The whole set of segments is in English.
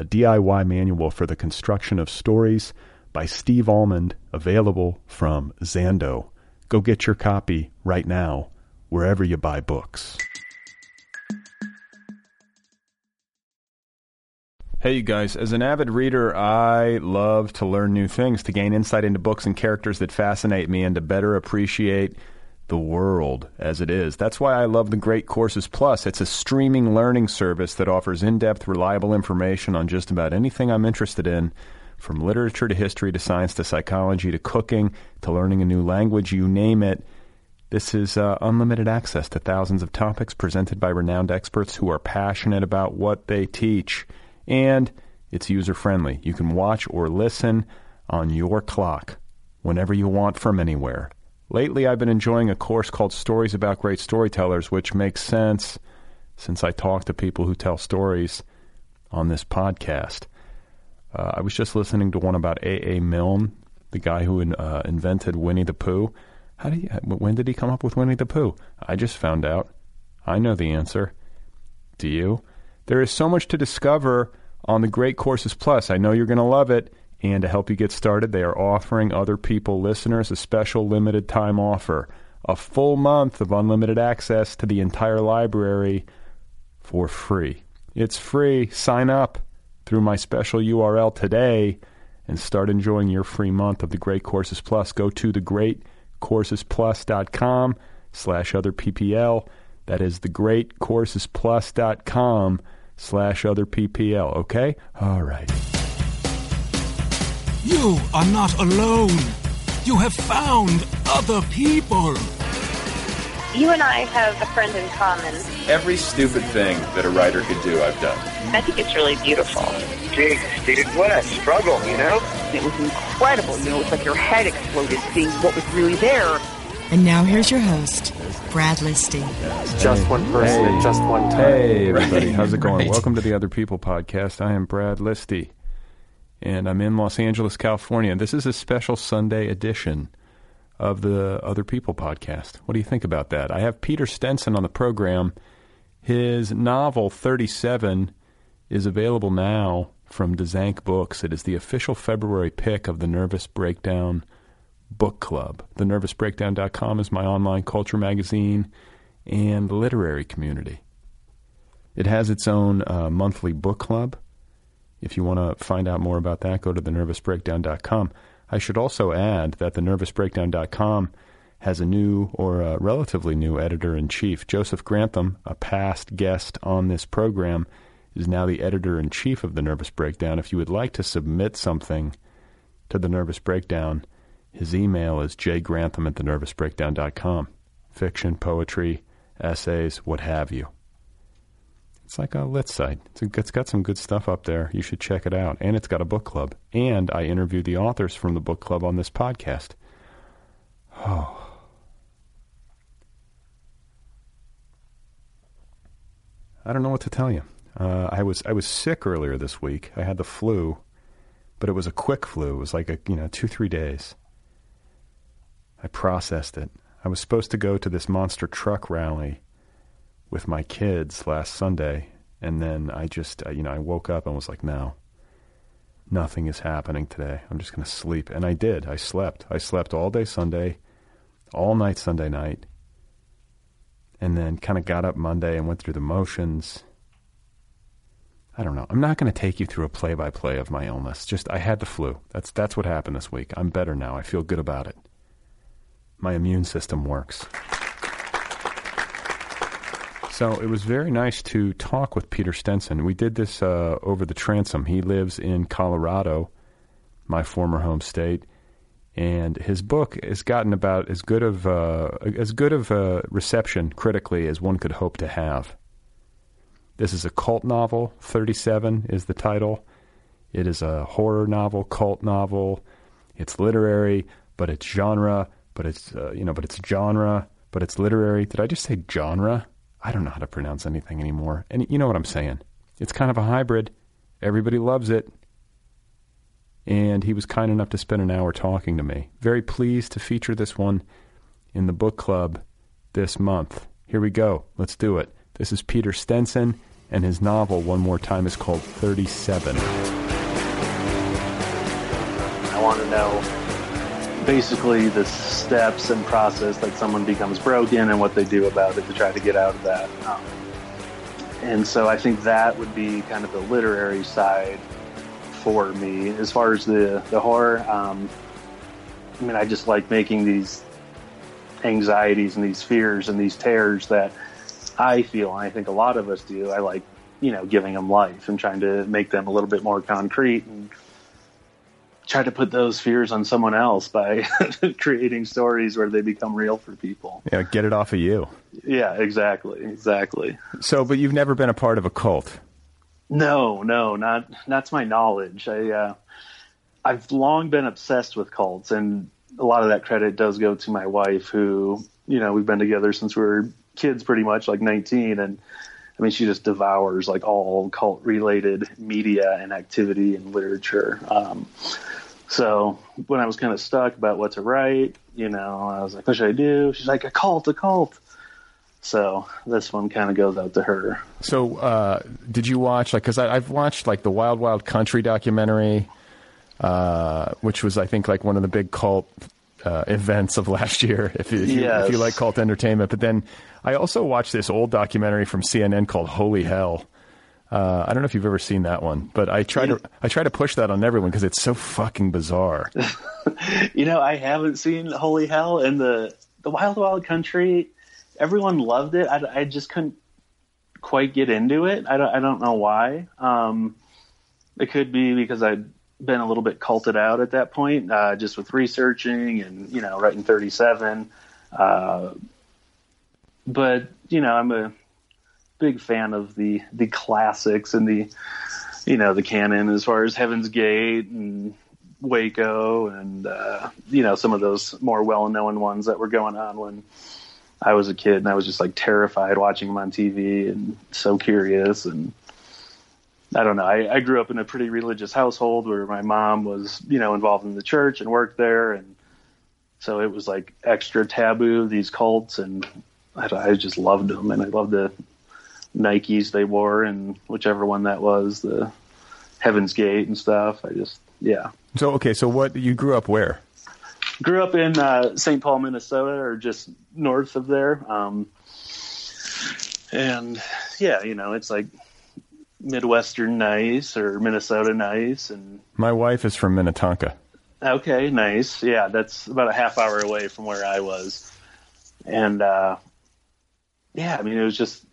a DIY manual for the construction of stories by Steve Almond, available from Zando. Go get your copy right now, wherever you buy books. Hey, you guys. As an avid reader, I love to learn new things, to gain insight into books and characters that fascinate me, and to better appreciate the world as it is. That's why I love the Great Courses Plus. It's a streaming learning service that offers in depth, reliable information on just about anything I'm interested in from literature to history to science to psychology to cooking to learning a new language, you name it. This is uh, unlimited access to thousands of topics presented by renowned experts who are passionate about what they teach. And it's user friendly. You can watch or listen on your clock whenever you want from anywhere. Lately, I've been enjoying a course called Stories About Great Storytellers, which makes sense since I talk to people who tell stories on this podcast. Uh, I was just listening to one about A. A. Milne, the guy who uh, invented Winnie the Pooh. How do you, when did he come up with Winnie the Pooh? I just found out. I know the answer. Do you? There is so much to discover on the Great Courses Plus. I know you're going to love it. And to help you get started, they are offering other people listeners a special limited time offer a full month of unlimited access to the entire library for free. It's free. Sign up through my special URL today and start enjoying your free month of the Great Courses Plus. Go to thegreatcoursesplus.com slash other PPL. That is thegreatcoursesplus.com slash other PPL. Okay? All right. You are not alone. You have found other people. You and I have a friend in common. Every stupid thing that a writer could do, I've done. I think it's really beautiful. Geez, dude, what a struggle, you know? It was incredible. You know, it's like your head exploded seeing what was really there. And now here's your host, Brad Listi. Just one person Hey. at just one time. Hey, everybody. How's it going? right. Welcome to the Other People podcast. I am Brad Listi, and I'm in Los Angeles, California. This is a special Sunday edition of the Other People podcast. What do you think about that? I have Peter Stenson on the program. His novel, 37, is available now from Dzanc Books. It is the official February pick of the Nervous Breakdown Book Club. The TheNervousBreakdown.com is my online culture magazine and literary community. It has its own uh, monthly book club. If you want to find out more about that, go to thenervousbreakdown.com. I should also add that thenervousbreakdown.com has a new or a relatively new editor in chief. Joseph Grantham, a past guest on this program, is now the editor in chief of The Nervous Breakdown. If you would like to submit something to The Nervous Breakdown, his email is jgrantham at thenervousbreakdown.com. Fiction, poetry, essays, what have you. It's like a lit site. It's, it's got some good stuff up there. You should check it out. And it's got a book club. And I interview the authors from the book club on this podcast. Oh. I don't know what to tell you. Uh, I was I was sick earlier this week. I had the flu, but it was a quick flu. It was like a you know two three days. I processed it. I was supposed to go to this monster truck rally with my kids last Sunday, and then I just, uh, you know, I woke up and was like, no, nothing is happening today. I'm just going to sleep. And I did. I slept. I slept all day Sunday, all night Sunday night, and then kind of got up Monday and went through the motions. I don't know. I'm not going to take you through a play-by-play of my illness. Just I had the flu. That's that's what happened this week. I'm better now. I feel good about it. My immune system works. So it was very nice to talk with Peter Stenson. We did this uh, over the transom. He lives in Colorado, my former home state, and his book has gotten about as good of uh, as good of a reception critically as one could hope to have. This is a cult novel. Thirty Seven is the title. It is a horror novel, cult novel. It's literary, but it's genre, but it's uh, you know, but it's genre, but it's literary. Did I just say genre? I don't know how to pronounce anything anymore. And you know what I'm saying? It's kind of a hybrid. Everybody loves it. And he was kind enough to spend an hour talking to me. Very pleased to feature this one in the book club this month. Here we go. Let's do it. This is Peter Stenson, and his novel, one more time, is called 37. I want to know basically the steps and process that someone becomes broken and what they do about it to try to get out of that. Um, and so I think that would be kind of the literary side for me. As far as the, the horror, um, I mean, I just like making these anxieties and these fears and these terrors that I feel, and I think a lot of us do. I like, you know, giving them life and trying to make them a little bit more concrete and try to put those fears on someone else by creating stories where they become real for people. Yeah, get it off of you. Yeah, exactly, exactly. So, but you've never been a part of a cult. No, no, not not to my knowledge. I uh, I've long been obsessed with cults, and a lot of that credit does go to my wife, who you know we've been together since we were kids, pretty much like 19, and I mean she just devours like all cult related media and activity and literature. Um, so when I was kind of stuck about what to write, you know, I was like, what should I do? She's like, a cult, a cult. So this one kind of goes out to her. So, uh, did you watch like? Because I've watched like the Wild Wild Country documentary, uh, which was I think like one of the big cult uh, events of last year. If if, you, Yes. if you like cult entertainment, but then I also watched this old documentary from CNN called Holy Hell. Uh, I don't know if you've ever seen that one, but I try to I try to push that on everyone because it's so fucking bizarre. You know, I haven't seen Holy Hell and the the Wild Wild Country. Everyone loved it. I, I just couldn't quite get into it. I don't, I don't know why. Um, it could be because I'd been a little bit culted out at that point, uh, just with researching and you know writing 37. Uh, but you know, I'm a big fan of the the classics and the you know the canon as far as Heaven's Gate and Waco and uh, you know some of those more well-known ones that were going on when I was a kid and I was just like terrified watching them on TV and so curious and I don't know. I, I grew up in a pretty religious household where my mom was you know involved in the church and worked there and so it was like extra taboo these cults and I, I just loved them and I loved the Nikes they wore and whichever one that was the Heaven's Gate and stuff. I just yeah. So okay, so what you grew up where? Grew up in uh, St. Paul, Minnesota, or just north of there. Um, and yeah, you know, it's like Midwestern nice or Minnesota nice. And My wife is from Minnetonka. okay, nice. Yeah, that's about a half hour away from where I was. And uh, yeah, I mean, it was just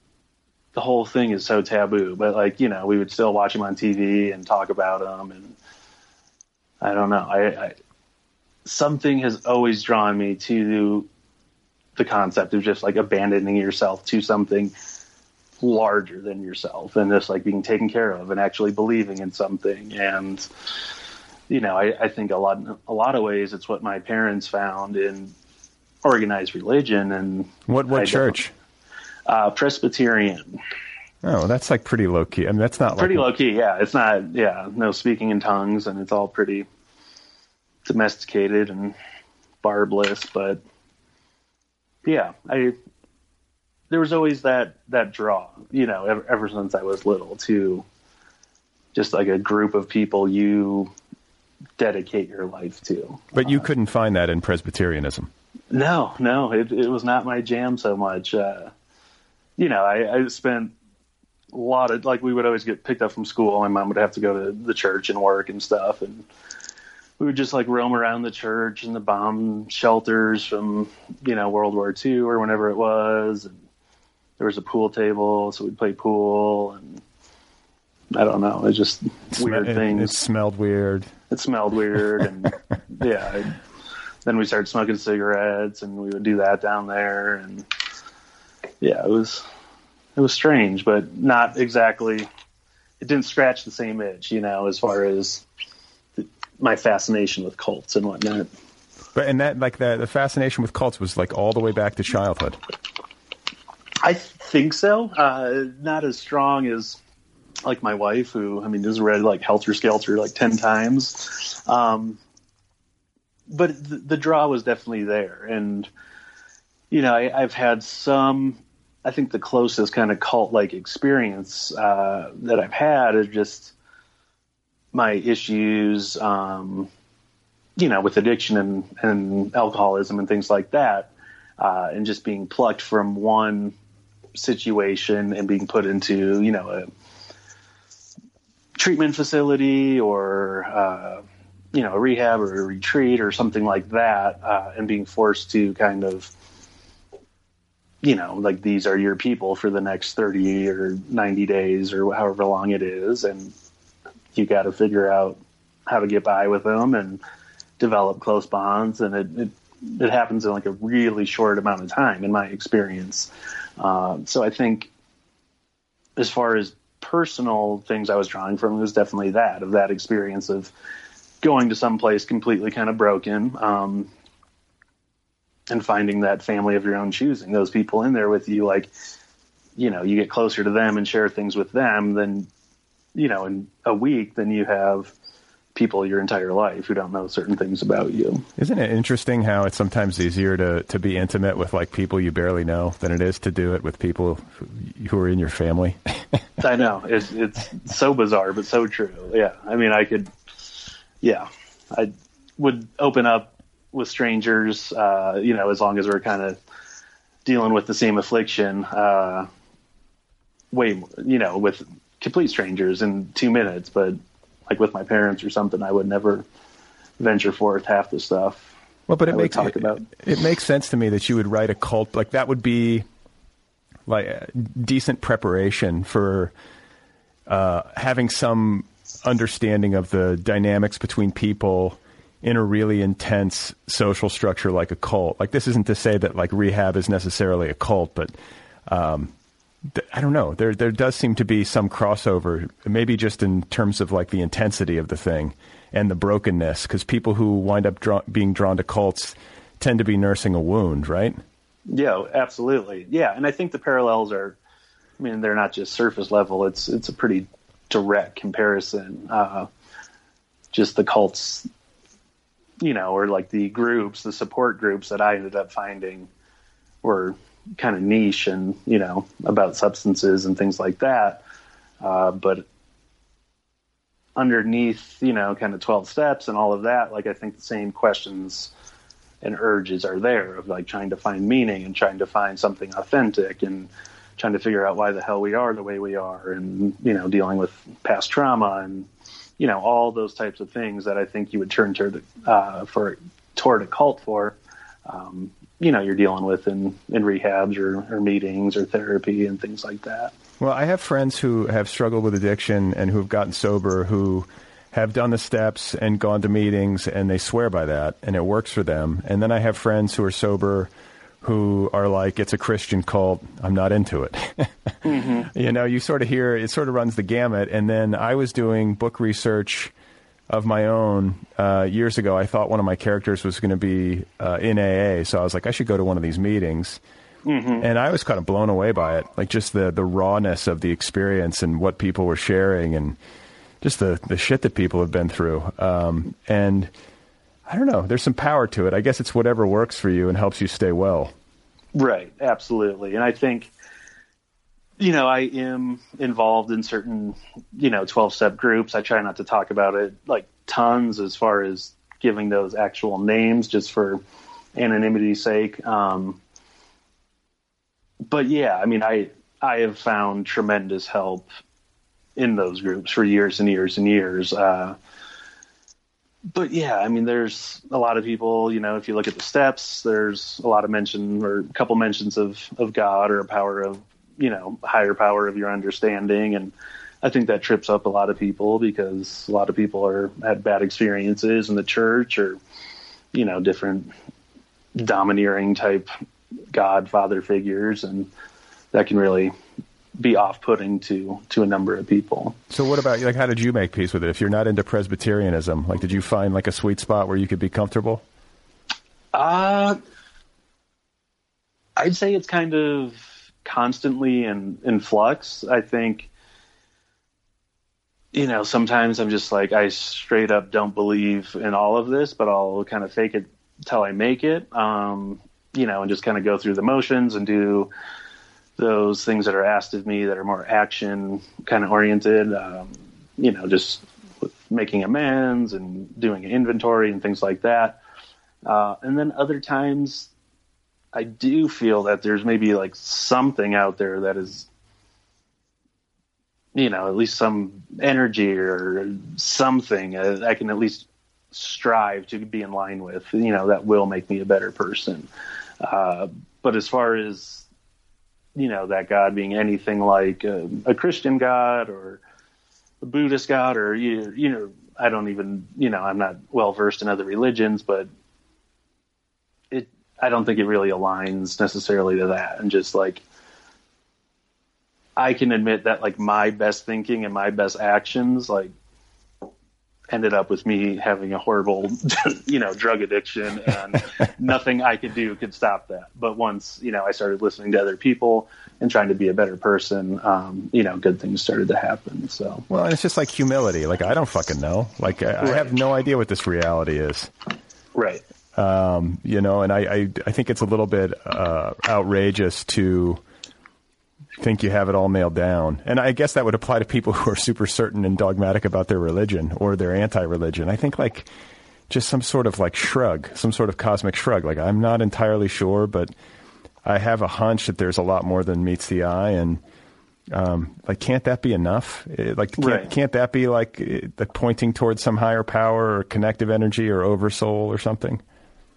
the whole thing is so taboo. But like, you know, we would still watch them on TV and talk about them. And I don't know. I, I something has always drawn me to the concept of just like abandoning yourself to something larger than yourself and just like being taken care of and actually believing in something and you know I, I think a lot a lot of ways it's what my parents found in organized religion and What what I church? Uh, Presbyterian Oh, that's like pretty low key. I mean, that's not pretty like low key yeah it's not yeah no speaking in tongues and it's all pretty domesticated and barbless but yeah i there was always that that draw you know ever, ever since i was little to just like a group of people you dedicate your life to But you couldn't find that in Presbyterianism. no, no, it, it was not my jam so much. Uh, you know, I, I spent a lot of like we would always get picked up from school. My mom would have to go to the church and work and stuff, and we would just like roam around the church and the bomb shelters from you know World War II or whenever it was. And there was a pool table, so we'd play pool and I don't know. It's just weird it, things. It smelled weird. It smelled weird, and yeah. I, then we started smoking cigarettes, and we would do that down there, and yeah, it was it was strange, but not exactly. It didn't scratch the same itch, you know, as far as the, my fascination with cults and whatnot. But and that like the the fascination with cults was like all the way back to childhood. I think so. Uh, not as strong as like my wife, who I mean has read like Helter Skelter like ten times. Um, but the, the, draw was definitely there, and you know I, have had some. I think the closest kind of cult like experience uh, that I've had is just my issues, um, you know, with addiction and, and alcoholism and things like that, uh, and just being plucked from one situation and being put into you know a treatment facility or uh, you know a rehab or a retreat or something like that, uh, and being forced to kind of you know like these are your people for the next 30 or 90 days or however long it is and you got to figure out how to get by with them and develop close bonds and it, it, it happens in like a really short amount of time in my experience. Uh, so i think as far as personal things I was drawing from it was definitely that of that experience of going to some place completely kind of broken um, and finding that family of your own choosing, those people in there with you, like, you know, you get closer to them and share things with them, then, you know, in a week, then you have people your entire life who don't know certain things about you. Isn't it interesting how it's sometimes easier to, to be intimate with like people you barely know than it is to do it with people who are in your family? I know it's it's so bizarre, but so true. Yeah, I mean, I could, yeah, I would open up with strangers, uh, you know, as long as we're kind of dealing with the same affliction. Uh, way, you know, with complete strangers in two minutes, but like with my parents or something, I would never venture forth half the stuff. Well, but it I makes talk about. It, it makes sense to me that you would write a cult like that would be like decent preparation for uh, having some understanding of the dynamics between people in a really intense social structure like a cult. Like this isn't to say that like rehab is necessarily a cult, but um, I don't know. There there does seem to be some crossover, maybe just in terms of like the intensity of the thing and the brokenness, because people who wind up draw- being drawn to cults tend to be nursing a wound, right? Yeah, absolutely. Yeah, and I think the parallels are. I mean, they're not just surface level. It's it's a pretty direct comparison. Uh, just the cults, you know, or like the groups, the support groups that I ended up finding were kind of niche and you know about substances and things like that. Uh, but underneath, you know, kind of twelve steps and all of that, like I think the same questions and urges are there of like trying to find meaning and trying to find something authentic and trying to figure out why the hell we are the way we are and you know dealing with past trauma and you know all those types of things that I think you would turn to uh, for toward a cult for um, you know you're dealing with in in rehabs or, or meetings or therapy and things like that. Well, I have friends who have struggled with addiction and who have gotten sober who have done the steps and gone to meetings and they swear by that and it works for them. And then I have friends who are sober who are like, it's a Christian cult. I'm not into it. mm-hmm. You know, you sort of hear it sort of runs the gamut. And then I was doing book research of my own uh, years ago. I thought one of my characters was going to be uh, in AA, so I was like, I should go to one of these meetings. Mm-hmm. And I was kind of blown away by it, like just the the rawness of the experience and what people were sharing, and just the the shit that people have been through. Um, and I don't know, there's some power to it. I guess it's whatever works for you and helps you stay well. Right, absolutely. And I think you know, I am involved in certain, you know, 12 step groups. I try not to talk about it like tons as far as giving those actual names just for anonymity's sake. Um, but yeah, I mean, I, I have found tremendous help in those groups for years and years and years. Uh, but yeah, I mean, there's a lot of people. You know, if you look at the steps, there's a lot of mention or a couple mentions of of God or a power of you know higher power of your understanding, and I think that trips up a lot of people because a lot of people are had bad experiences in the church or you know different domineering type godfather figures, and that can really be off-putting to to a number of people. So what about like how did you make peace with it? If you're not into Presbyterianism, like did you find like a sweet spot where you could be comfortable? Uh I'd say it's kind of constantly in in flux. I think you know, sometimes I'm just like I straight up don't believe in all of this, but I'll kind of fake it till I make it. Um, you know, and just kind of go through the motions and do those things that are asked of me that are more action kind of oriented. Um, you know, just making amends and doing an inventory and things like that. Uh, and then other times, I do feel that there's maybe like something out there that is, you know, at least some energy or something uh, I can at least strive to be in line with, you know, that will make me a better person. Uh, but as far as you know that God being anything like a, a Christian God or a Buddhist God or you, you know I don't even you know I'm not well versed in other religions, but it I don't think it really aligns necessarily to that. And just like I can admit that like my best thinking and my best actions like ended up with me having a horrible, you know, drug addiction and nothing I could do could stop that. But once, you know, I started listening to other people and trying to be a better person, um, you know, good things started to happen. So, well, it's just like humility. Like, I don't fucking know. Like, I, right. I have no idea what this reality is. Right. Um, you know, and I, I, I think it's a little bit, uh, outrageous to, think you have it all nailed down. And I guess that would apply to people who are super certain and dogmatic about their religion or their anti-religion. I think like just some sort of like shrug, some sort of cosmic shrug. Like I'm not entirely sure, but I have a hunch that there's a lot more than meets the eye. And um, like, can't that be enough? Like, can't, right. can't that be like the pointing towards some higher power or connective energy or oversoul or something?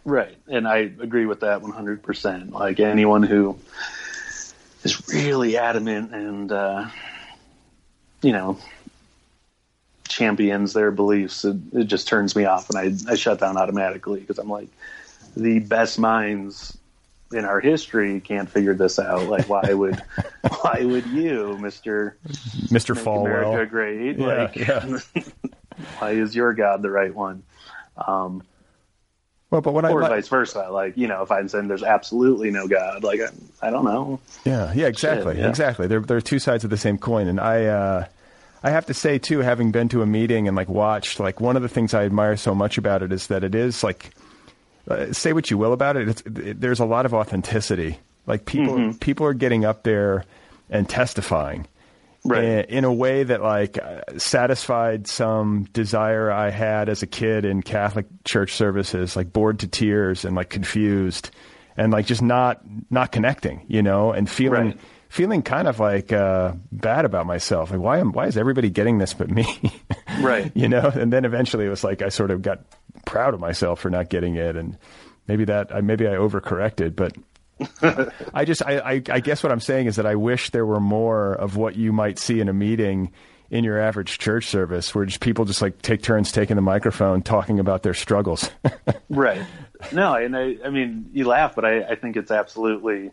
Right. And I agree with that 100%. Like anyone who is really adamant and uh, you know champions their beliefs, it, it, just turns me off, and I, I shut down automatically because I'm like, the best minds in our history can't figure this out. Like, why would why would you, Mister Mister Falwell, America great? Yeah, like, yeah. why is your God the right one? Um, well, but what or I vice versa. Like you know, if I'm saying there's absolutely no God, like I, I don't know. Yeah, yeah, exactly, Shit, yeah. exactly. There, there are two sides of the same coin, and I, uh, I have to say too, having been to a meeting and like watched, like one of the things I admire so much about it is that it is like, uh, say what you will about it, it's, it, there's a lot of authenticity. Like people, mm-hmm. people are getting up there and testifying right. in, in, a way that like satisfied some desire I had as a kid in Catholic church services, like bored to tears and like confused and like just not not connecting, you know, and feeling right. feeling kind of like uh, bad about myself. Like why am why is everybody getting this but me? right. You know, and then eventually it was like I sort of got proud of myself for not getting it and maybe that maybe I overcorrected, but I just, I, I, I guess what I'm saying is that I wish there were more of what you might see in a meeting in your average church service where just people just like take turns taking the microphone talking about their struggles. right. No, and I, I mean, you laugh, but I, I think it's absolutely,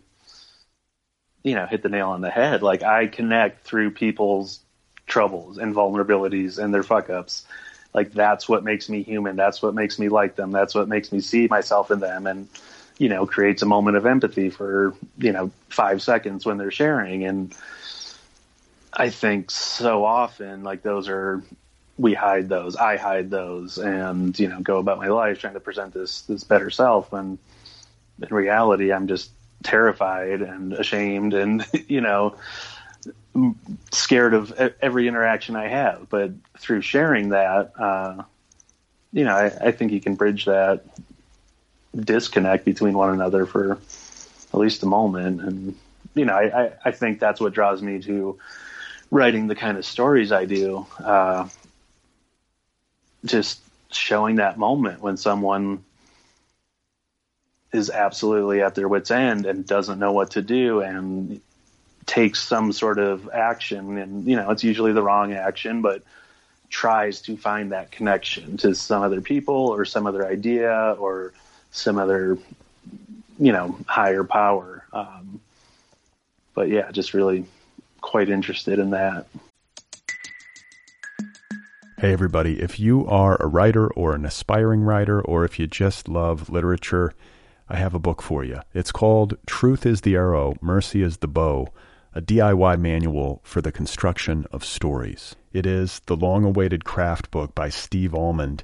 you know, hit the nail on the head. Like I connect through people's troubles and vulnerabilities and their fuck ups. Like that's what makes me human. That's what makes me like them. That's what makes me see myself in them. And, you know, creates a moment of empathy for, you know, five seconds when they're sharing. And I think so often, like, those are, we hide those, I hide those, and, you know, go about my life trying to present this, this better self. And in reality, I'm just terrified and ashamed and, you know, scared of every interaction I have. But through sharing that, uh, you know, I, I think you can bridge that disconnect between one another for at least a moment and you know, I, I, think that's what draws me to writing the kind of stories I do. Uh, just showing that moment when someone is absolutely at their wits end and doesn't know what to do and takes some sort of action and you know it's usually the wrong action but tries to find that connection to some other people or some other idea or some other you know higher power um, but yeah just really quite interested in that Hey, everybody. If you are a writer or an aspiring writer, or if you just love literature, I have a book for you. It's called Truth is the Arrow, Mercy is the Bow, a DIY manual for the construction of stories. It is the long awaited craft book by Steve Almond,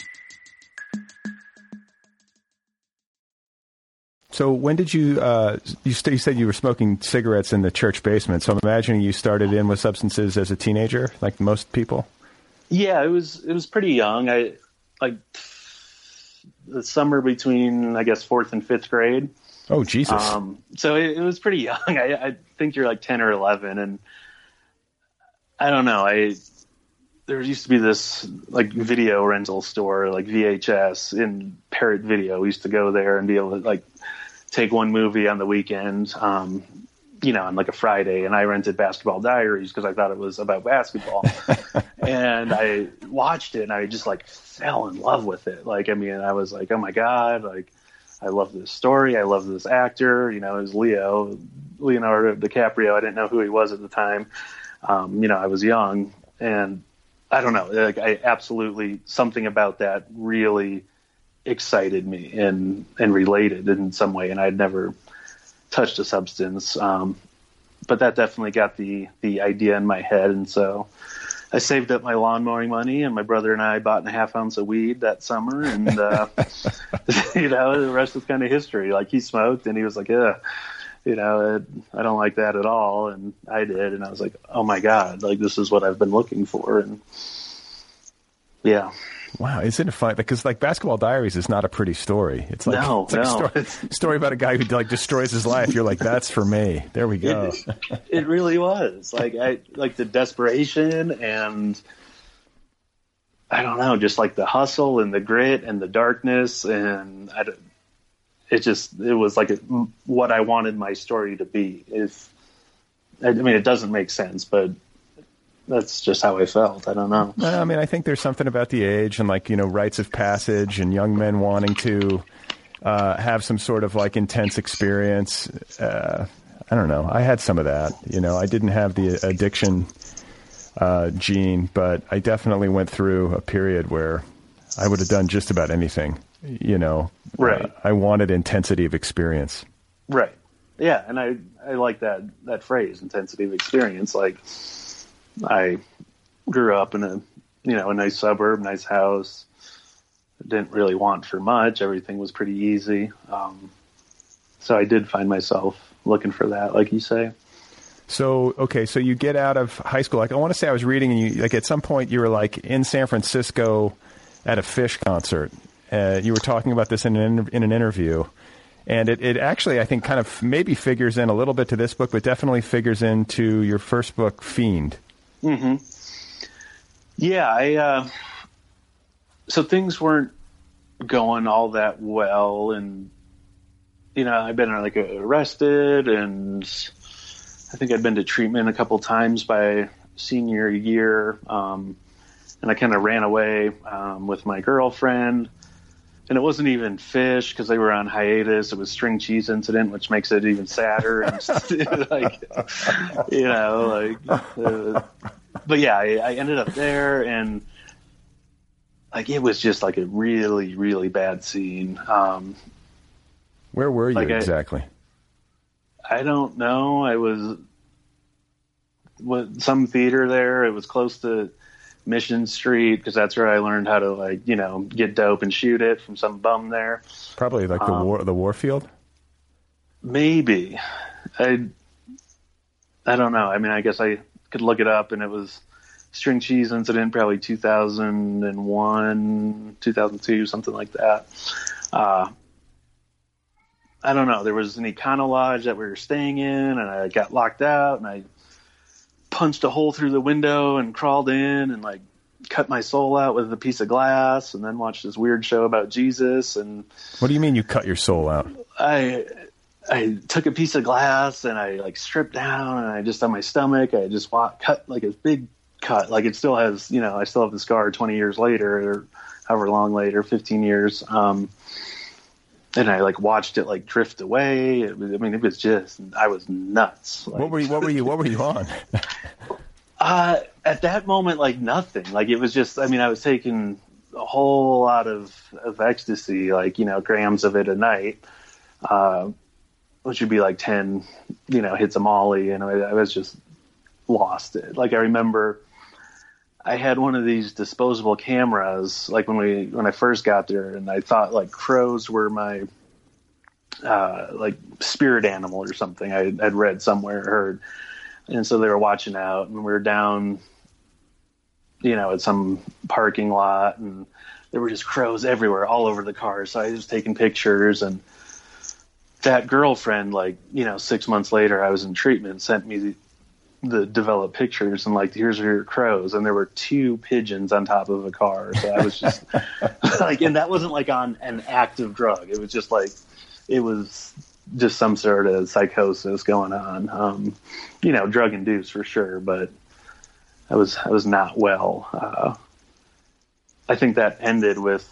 So when did you, uh, you, st- you said you were smoking cigarettes in the church basement. So I'm imagining you started in with substances as a teenager, like most people. Yeah, it was it was pretty young. I like the summer between I guess fourth and fifth grade. Oh Jesus! Um, so it, it was pretty young. I, I think you're like ten or eleven, and I don't know. I there used to be this like video rental store, like VHS in Parrot Video. We used to go there and be able to like take one movie on the weekend, um, you know, on like a Friday. And I rented Basketball Diaries because I thought it was about basketball. and I watched it and I just like fell in love with it. Like, I mean, I was like, oh my god, like I love this story. I love this actor. You know, it was Leo, Leonardo DiCaprio. I didn't know who he was at the time. Um, you know, I was young and I don't know. Like I absolutely something about that really excited me and and related in some way. And I'd never touched a substance, um, but that definitely got the the idea in my head. And so I saved up my lawn mowing money, and my brother and I bought a half ounce of weed that summer, and uh, you know the rest is kind of history. Like he smoked, and he was like, "Yeah." You know, I don't like that at all, and I did, and I was like, "Oh my god, like this is what I've been looking for," and yeah. Wow, isn't it fun? Because like Basketball Diaries is not a pretty story. It's like, no, it's like no. a story, story, about a guy who like destroys his life. You're like, that's for me. There we go. It, it really was like I like the desperation and I don't know, just like the hustle and the grit and the darkness and I, it just it was like a, what I wanted my story to be. If I mean, it doesn't make sense, but that's just how I felt. I don't know. I mean, I think there's something about the age and like you know rites of passage and young men wanting to uh, have some sort of like intense experience. Uh, I don't know. I had some of that. You know, I didn't have the addiction uh, gene, but I definitely went through a period where I would have done just about anything. You know, right? I wanted intensity of experience. Right. Yeah, and I I like that that phrase, intensity of experience. Like I grew up in a you know a nice suburb, nice house. Didn't really want for much. Everything was pretty easy. Um, so I did find myself looking for that, like you say. So okay, so you get out of high school. Like I want to say, I was reading, and you like at some point you were like in San Francisco at a Phish concert. Uh, you were talking about this in an in an interview, and it, it actually I think kind of maybe figures in a little bit to this book, but definitely figures into your first book, Fiend. Hmm. Yeah, I. Uh, so things weren't going all that well, and you know, I've been like arrested, and I think I'd been to treatment a couple times by senior year, um, and I kind of ran away um, with my girlfriend, and it wasn't even Phish because they were on hiatus. It was string cheese incident, which makes it even sadder. And like, you know, like, uh, but yeah, I, I ended up there, and like it was just like a really, really bad scene. Um, Where were you Like exactly? I don't know. I was with some theater there. It was close to Mission Street because that's where I learned how to like you know get dope and shoot it from some bum there. Probably like the um, war the Warfield. Maybe I I don't know. I mean, I guess I could look it up, and it was string cheese incident, probably 2001, 2002, something like that. Uh, I don't know. There was an Econo Lodge that we were staying in, and I got locked out, and I punched a hole through the window and crawled in and like cut my soul out with a piece of glass, and then watched this weird show about Jesus and. What do you mean you cut your soul out? I I took a piece of glass and I like stripped down and I just on my stomach I just wa- cut like a big cut like it still has you know I still have the scar 20 years later or however long later 15 years um and I like watched it like drift away it was, I mean it was just I was nuts like, What were you what were you what were you on? uh, at that moment, like nothing. Like it was just. I mean, I was taking a whole lot of of ecstasy, like you know, grams of it a night, uh, which would be like ten, you know, hits of Molly, and I, I was just lost it. Like I remember. I had one of these disposable cameras, like when we when I first got there, and I thought like crows were my uh, like spirit animal or something. I had read somewhere, heard, and so they were watching out and we were down you know at some parking lot and there were just crows everywhere all over the car so i was taking pictures and that girlfriend like you know six months later i was in treatment sent me the, developed pictures and like here's your crows and there were two pigeons on top of a car so i was just like and that wasn't like on an active drug it was just like it was just some sort of psychosis going on. Um, you know, drug induced for sure, but I was I was not well. Uh, I think that ended with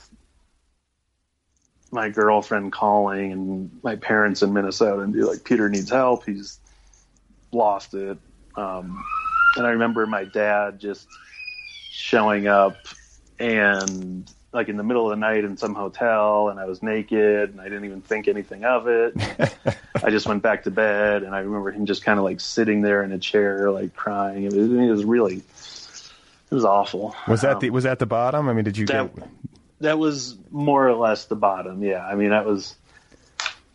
my girlfriend calling and my parents in Minnesota and be like, Peter needs help. He's lost it. Um, and I remember my dad just showing up and like in the middle of the night in some hotel and I was naked and I didn't even think anything of it. I just went back to bed and I remember him just kind of like sitting there in a chair, like crying. It was, it was really, it was awful. Was that Um, the was that the bottom? I mean, did you that, get that was more or less the bottom. Yeah. I mean, that was,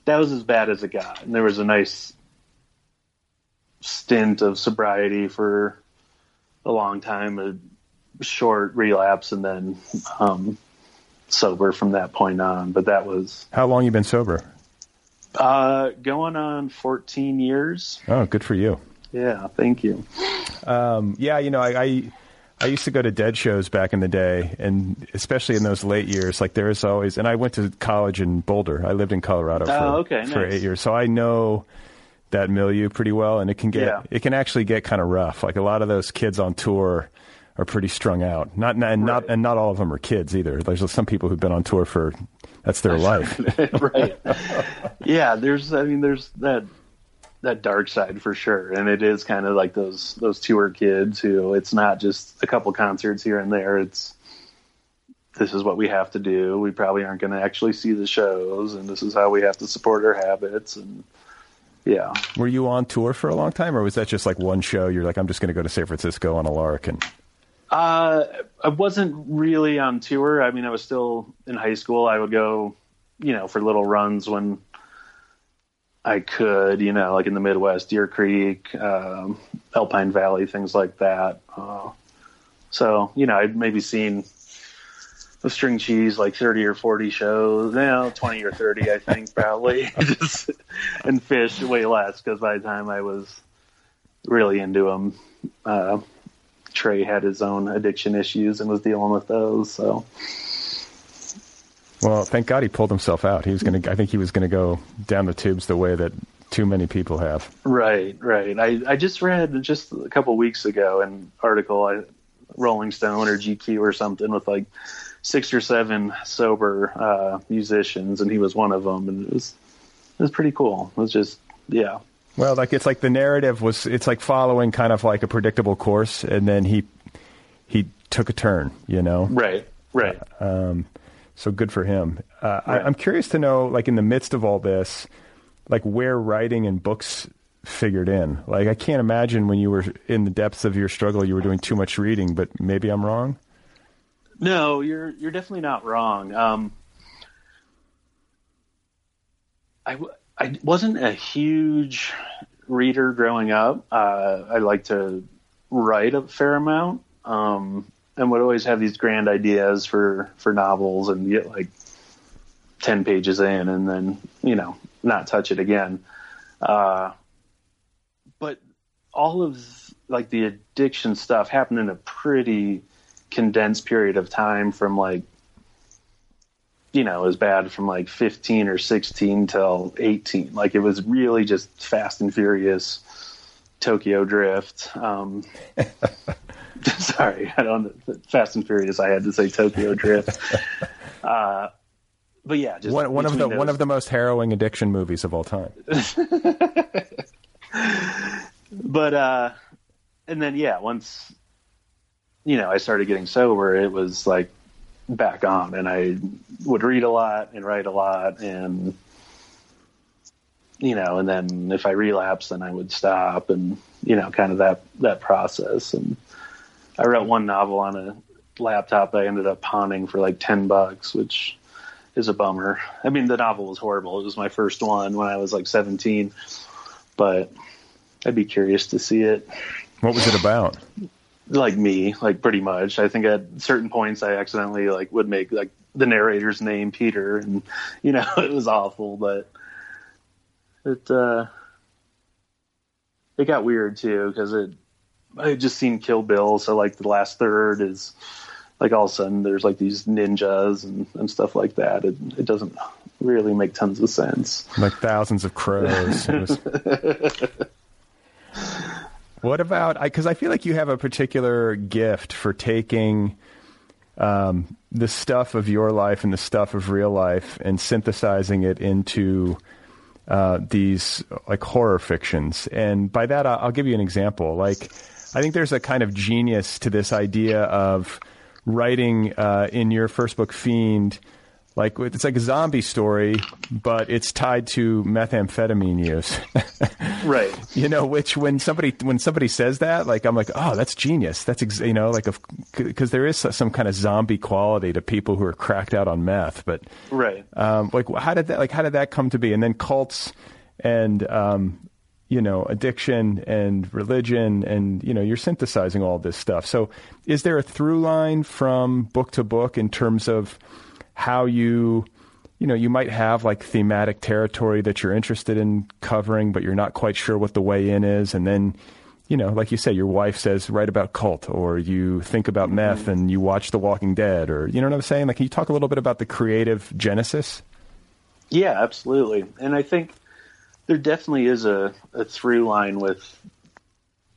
that was as bad as it got. And there was a nice stint of sobriety for a long time, a short relapse and then, um, sober from that point on. But that was, how long you been sober? uh, going on 14 years. Oh, good for you. Yeah. Thank you. Um, yeah, you know, I, I I used to go to dead shows back in the day, and especially in those late years, like there is always. And I went to college in Boulder. I lived in Colorado for Oh, okay, for nice. eight years, so I know that milieu pretty well, and it can get Yeah. it can actually get kind of rough. Like a lot of those kids on tour are pretty strung out. Not and not Right. and not all of them are kids either. There's some people who've been on tour for that's their life. right. Yeah, there's I mean there's that that dark side for sure. And it is kind of like those those tour kids who it's not just a couple concerts here and there. It's this is what we have to do. We probably aren't going to actually see the shows and this is how we have to support our habits and yeah. Were you on tour for a long time, or was that just like one show? You're like, I'm just going to go to San Francisco on a lark, and Uh, I wasn't really on tour. I mean, I was still in high school. I would go, you know, for little runs when I could, you know, like in the Midwest, Deer Creek, um, Alpine Valley, things like that. Uh, so, you know, I'd maybe seen the string cheese like 30 or 40 shows, no, 20 or 30, I think, probably. Just, and Phish way less because by the time I was really into them, uh, Trey had his own addiction issues and was dealing with those. So, well, thank God he pulled himself out. He was going to. I think he was going to go down the tubes the way that too many people have. right, right. I, I just read just a couple weeks ago an article, I, Rolling Stone or GQ or something, with like six or seven sober uh, musicians, and he was one of them, and it was it was pretty cool. It was just yeah. Well, like it's like the narrative was it's like following kind of like a predictable course, and then he he took a turn, you know. Right. Right. Um, so good for him. Uh, Right. I, I'm curious to know, like in the midst of all this, like where writing and books figured in. Like I can't imagine when you were in the depths of your struggle, you were doing too much reading. But maybe I'm wrong. No, you're you're definitely not wrong. Um, I wasn't a huge reader growing up. Uh, I like to write a fair amount, um, and would always have these grand ideas for for novels, and get like ten pages in, and then you know not touch it again. Uh, but all of like the addiction stuff happened in a pretty condensed period of time from like you know as bad from like 15 or 16 till 18 like it was really just fast and furious tokyo drift. Um sorry i don't fast and furious i had to say tokyo drift. Uh but yeah just One, one of the between one of the most harrowing addiction movies of all time. but uh and then yeah once you know i started getting sober it was like back on and i would read a lot and write a lot and you know and then if i relapsed then i would stop and you know kind of that that process and i wrote one novel on a laptop i ended up pawning for like 10 bucks which is a bummer i mean the novel was horrible it was my first one when i was like 17 but I'd be curious to see it. What was it about? Like me, like pretty much. I think at certain points I accidentally like would make like the narrator's name Peter, and you know it was awful, but it uh it got weird too because it I had just seen Kill Bill, so like the last third is like all of a sudden there's like these ninjas and, and stuff like that. It it doesn't really make tons of sense. Like thousands of crows. What about? Because I, feel like you have a particular gift for taking um, the stuff of your life and the stuff of real life and synthesizing it into uh, these like horror fictions. And by that, I'll, I'll give you an example. Like, I think there's a kind of genius to this idea of writing uh, in your first book, Fiend. Like it's like a zombie story, but it's tied to methamphetamine use. Right. you know, which when somebody when somebody says that, like I'm like, oh, that's genius. That's ex-, you know, like because there is some kind of zombie quality to people who are cracked out on meth. But Right. um, like how did that like how did that come to be? And then cults and um, you know addiction and religion and you know you're synthesizing all this stuff. So is there a through line from book to book in terms of how you you know you might have like thematic territory that you're interested in covering but you're not quite sure what the way in is and then you know like you say your wife says write about cult or you think about meth and you watch the walking dead or you know what i'm saying like can you talk a little bit about the creative genesis Yeah, absolutely. And I think there definitely is a, a through line with,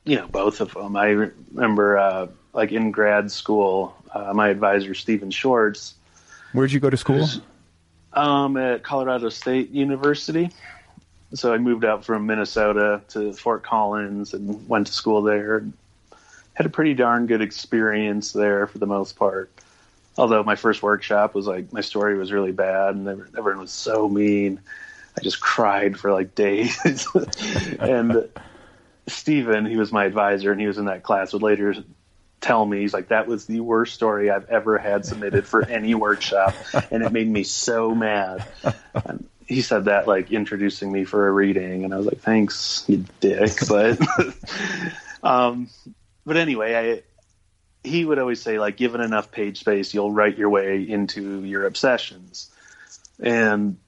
you know, both of them. I remember, uh, like in grad school, uh, my advisor, Steven Schwartz, where'd you go to school um, at Colorado State University. So I moved out from Minnesota to Fort Collins and went to school there. Had a pretty darn good experience there for the most part. Although my first workshop was like my story was really bad and everyone was so mean. I just cried for like days. and Steven, he was my advisor and he was in that class, would later tell me he's like that was the worst story I've ever had submitted for any workshop and it made me so mad. And he said that like introducing me for a reading and I was like thanks you dick but um but anyway I he would always say like given enough page space you'll write your way into your obsessions and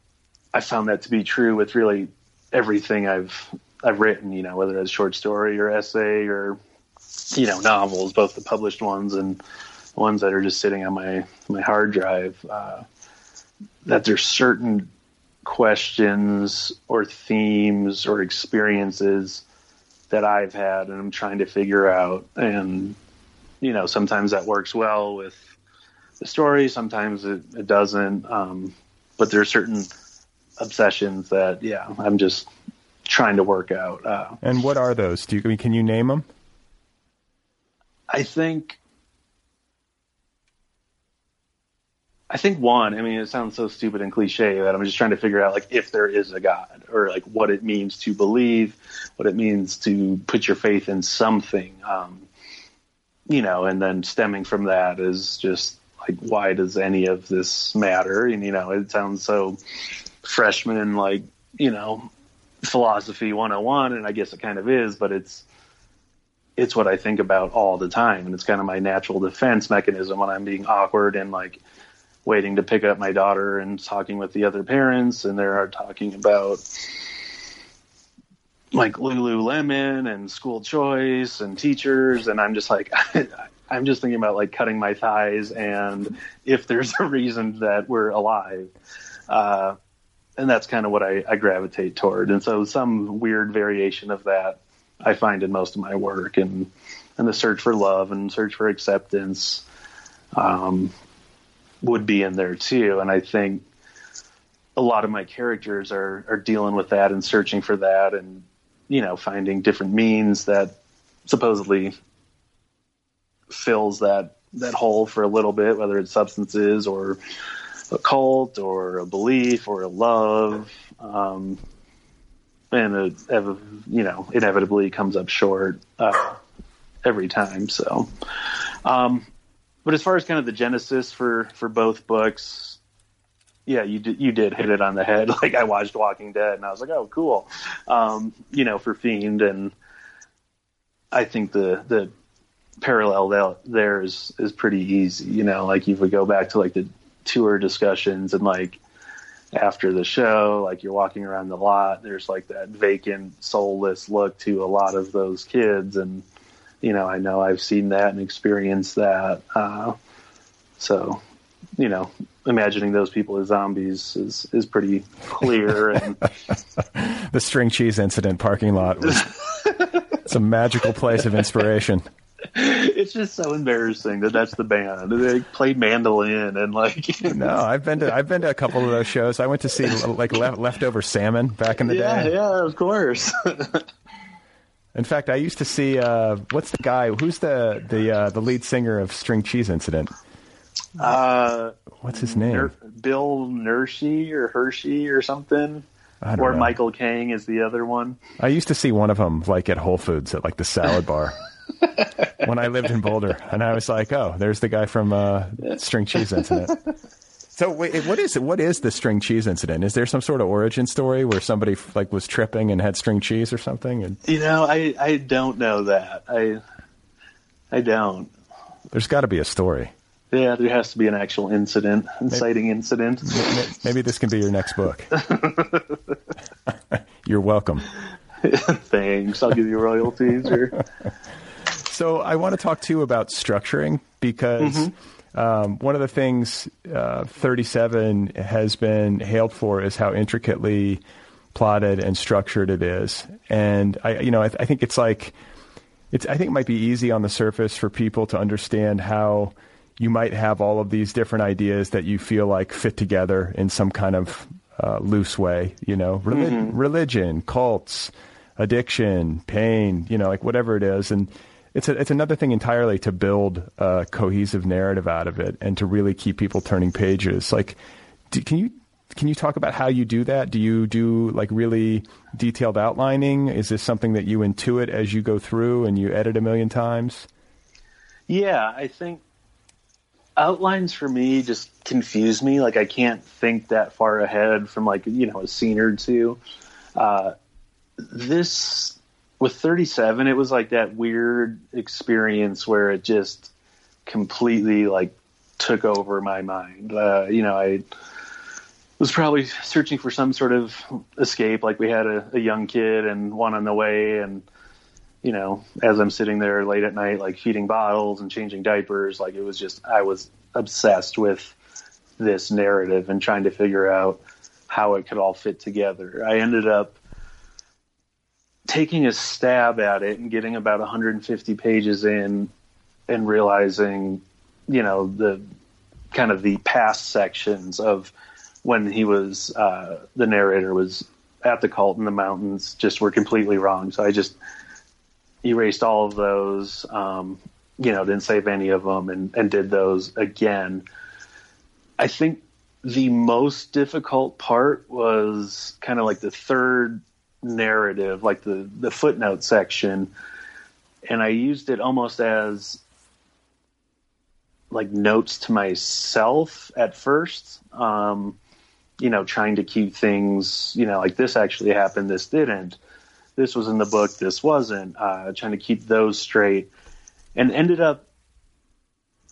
I found that to be true with really everything I've I've written you know whether it's short story or essay or you know novels both the published ones and ones that are just sitting on my my hard drive uh, that there's certain questions or themes or experiences that I've had and I'm trying to figure out and you know sometimes that works well with the story. Sometimes it, it doesn't. Um, but there are certain obsessions that, yeah, I'm just trying to work out. Uh, And what are those? Do you can you name them? I think I think one, I mean it sounds so stupid and cliche that I'm just trying to figure out like if there is a God or like what it means to believe, what it means to put your faith in something. Um, you know, and then stemming from that is just like why does any of this matter? And you know, it sounds so freshman like, you know, philosophy 101 and I guess it kind of is, but it's it's what I think about all the time, and it's kind of my natural defense mechanism when I'm being awkward and like waiting to pick up my daughter and talking with the other parents, and they're talking about like Lululemon and school choice and teachers, and I'm just like, I'm just thinking about like cutting my thighs and if there's a reason that we're alive. Uh, and that's kind of what I, I gravitate toward. And so some weird variation of that I find in most of my work and and the search for love and search for acceptance um, would be in there too. And I think a lot of my characters are are dealing with that and searching for that and you know finding different means that supposedly fills that that hole for a little bit, whether it's substances or a cult or a belief or a love. Um, and it, you know, inevitably comes up short uh, every time. So, um, but as far as kind of the genesis for for both books, yeah, you did you did hit it on the head. Like I watched Walking Dead, and I was like, oh, cool. Um, you know, for Fiend, and I think the the parallel there is is pretty easy. You know, like if we go back to like the tour discussions and like after the show, like you're walking around the lot, there's like that vacant, soulless look to a lot of those kids. And, you know, I know I've seen that and experienced that. Uh, so, you know, imagining those people as zombies is, is pretty clear. And The string cheese incident parking lot was it's a magical place of inspiration. It's just so embarrassing that that's the band. They play mandolin and like, No, I've been to I've been to a couple of those shows. I went to see like le- leftover salmon back in the yeah, day. yeah, of course. In fact, I used to see uh, what's the guy who's the the uh, the lead singer of String Cheese Incident. uh, What's his name? Ner- Bill Nershi or Hershey or something. Or know. Michael Kang is the other one. I used to see one of them like at Whole Foods at like the salad bar when I lived in Boulder, and I was like, "Oh, there's the guy from uh, String Cheese Incident." So, wait, what is what is the string cheese incident? Is there some sort of origin story where somebody like was tripping and had string cheese or something? And You know, I I don't know that. I I don't. there's got to be a story. Yeah, there has to be an actual incident, inciting incident. Maybe this can be your next book. You're welcome. Thanks. I'll give you royalties. Or So I want to talk too about structuring because um, one of the things uh, 37 has been hailed for is how intricately plotted and structured it is, and I, you know, I, I think it's like it's. I think it might be easy on the surface for people to understand how you might have all of these different ideas that you feel like fit together in some kind of uh, loose way. You know, Reli- religion, cults, addiction, pain. You know, like whatever it is, and it's a, it's another thing entirely to build a cohesive narrative out of it and to really keep people turning pages. Like, do, can you can you talk about how you do that? Do you do like really detailed outlining? Is this something that you intuit as you go through and you edit a million times? yeah, I think outlines for me just confuse me. Like I can't think that far ahead from like you know a scene or two. Uh, this with 37, it was like that weird experience where it just completely like took over my mind. Uh, you know, I was probably searching for some sort of escape. Like we had a, a young kid and one on the way, and you know, as I'm sitting there late at night, like feeding bottles and changing diapers, like it was just I was obsessed with this narrative and trying to figure out how it could all fit together. I ended up taking a stab at it and getting about 150 pages in and realizing, you know, the kind of the past sections of when he was uh, the narrator was at the cult in the mountains just were completely wrong. So I just erased all of those. Um, you know, didn't save any of them, and, and did those again. I think the most difficult part was kind of like the third narrative, like the the footnote section, and I used it almost as like notes to myself at first. Um, you know, trying to keep things, you know, like this actually happened, this didn't. This was in the book, this wasn't. Uh, trying to keep those straight, and ended up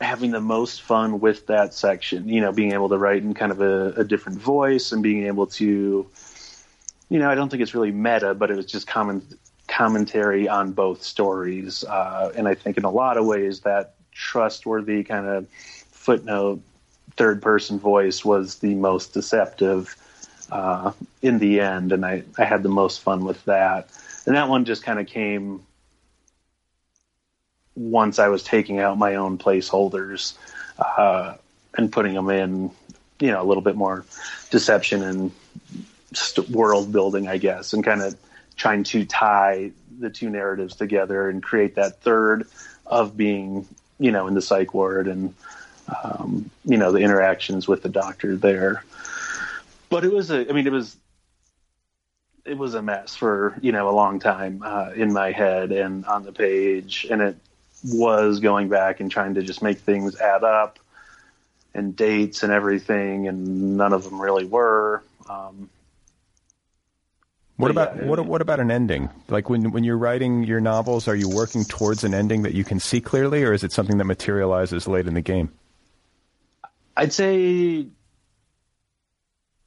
having the most fun with that section. You know, being able to write in kind of a, a different voice and being able to, you know, I don't think it's really meta, but it was just common commentary on both stories. Uh, and I think in a lot of ways that trustworthy kind of footnote third person voice was the most deceptive uh, in the end, and I, I had the most fun with that. And that one just kind of came once I was taking out my own placeholders uh, and putting them in, you know, a little bit more deception and world building, I guess, and kind of trying to tie the two narratives together and create that third of being, you know, in the psych ward and, um, you know, the interactions with the doctor there. But it was a, I mean, it was, it was a mess for, you know, a long time uh, in my head and on the page. And it was going back and trying to just make things add up and dates and everything. And none of them really were. Um, What about yeah, what what about an ending? Like when when you're writing your novels, are you working towards an ending that you can see clearly, or is it something that materializes late in the game? I'd say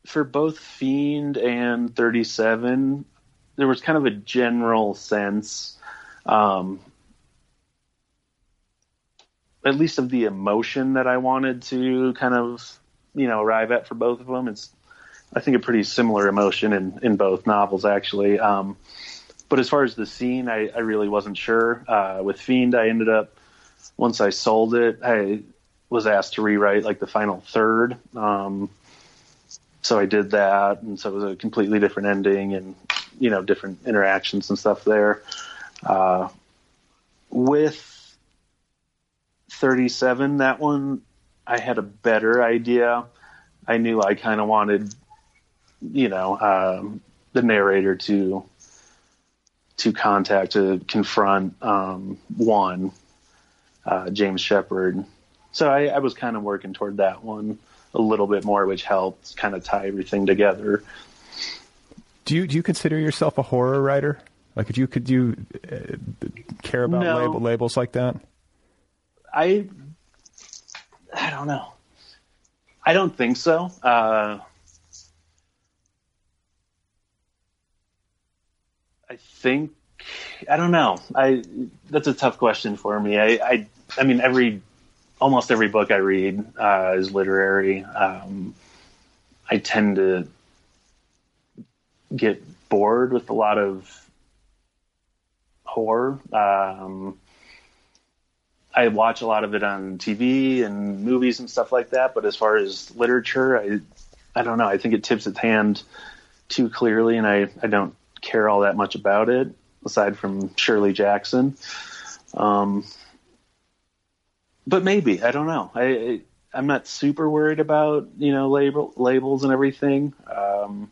for both Fiend and 37, there was kind of a general sense, um, at least of the emotion that I wanted to kind of, you know, arrive at for both of them. It's, I think, a pretty similar emotion in, in both novels, actually. Um, but as far as the scene, I, I really wasn't sure. Uh, with Fiend, I ended up, once I sold it, I was asked to rewrite like the final third. Um, so I did that, and so it was a completely different ending and you know different interactions and stuff there. Uh, with 37, that one I had a better idea. I knew I kind of wanted, you know, um, the narrator to to contact to confront um, one uh, James Shepard. So I, I was kind of working toward that one a little bit more, which helped kind of tie everything together. Do you do you consider yourself a horror writer? Like, could you could you uh, care about No. label, labels like that? I I don't know. I don't think so. Uh, I think I don't know. I that's a tough question for me. I I, I mean every almost every book I read uh, is literary. Um, I tend to get bored with a lot of horror. Um, I watch a lot of it on TV and movies and stuff like that. But as far as literature, I I don't know. I think it tips its hand too clearly, and I I don't care all that much about it aside from Shirley Jackson. Um, but maybe I don't know. I, I I'm not super worried about you know label labels and everything. Um,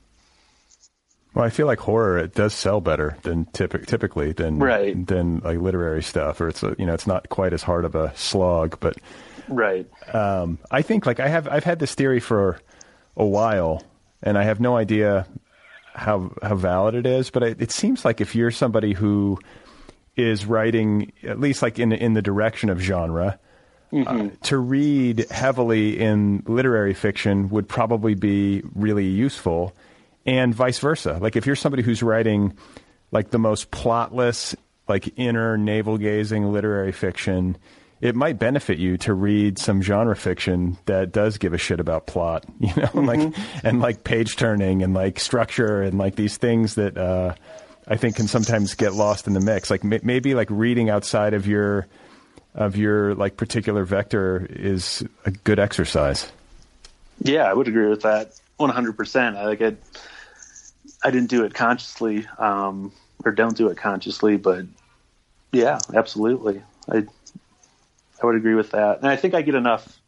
Well, I feel like horror it does sell better than typic, typically than Right. than like literary stuff, or it's a, you know it's not quite as hard of a slog. But right. um, I think like I have I've had this theory for a while, and I have no idea how how valid it is. But it, it seems like if you're somebody who is writing at least like in in the direction of genre. Uh, to read heavily in literary fiction would probably be really useful, and vice versa. Like if you're somebody who's writing like the most plotless, like inner navel gazing literary fiction, it might benefit you to read some genre fiction that does give a shit about plot, you know, and like and like page turning and like structure and like these things that uh, I think can sometimes get lost in the mix. Like m- maybe like reading outside of your of your like particular vector is a good exercise. Yeah, I would agree with that 100%. I like it. I didn't do it consciously, um, or don't do it consciously, but yeah, absolutely. I I would agree with that, and I think I get enough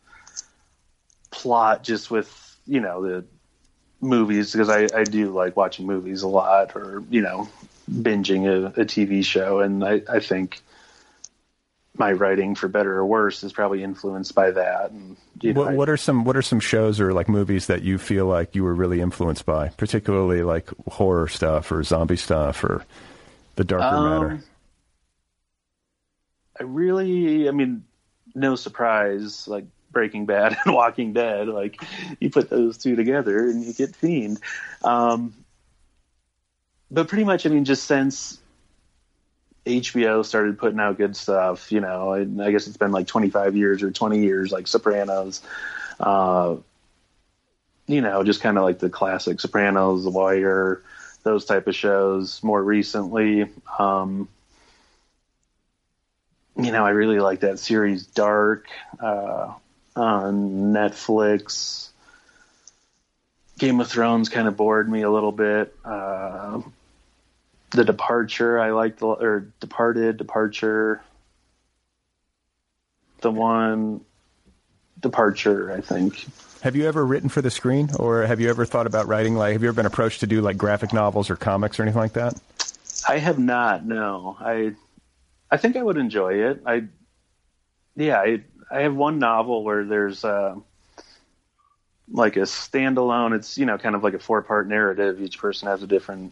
plot just with you know the movies because I, I do like watching movies a lot, or you know binging a, a TV show, and I, I think my writing, for better or worse, is probably influenced by that. And you know, What, I- what are some What are some shows or like movies that you feel like you were really influenced by, particularly like horror stuff or zombie stuff or the darker Um, matter? I really, I mean, no surprise, like Breaking Bad and Walking Dead, like you put those two together and you get Fiend. Um, but pretty much, I mean, just since HBO started putting out good stuff, you know, I, I guess it's been like 25 years or 20 years, like Sopranos, uh, you know, just kind of like the classic Sopranos, The Wire, those type of shows. More recently, um, you know, I really like that series Dark uh, on Netflix. Game of Thrones kind of bored me a little bit. Uh, the Departure, I liked, or Departed, Departure. The one, Departure, I think. Have you ever written for the screen, or have you ever thought about writing? Like, have you ever been approached to do like graphic novels or comics or anything like that? I have not. No, I, I think I would enjoy it. I, yeah, I, I have one novel where there's uh, like a standalone. It's you know kind of like a four part narrative. Each person has a different,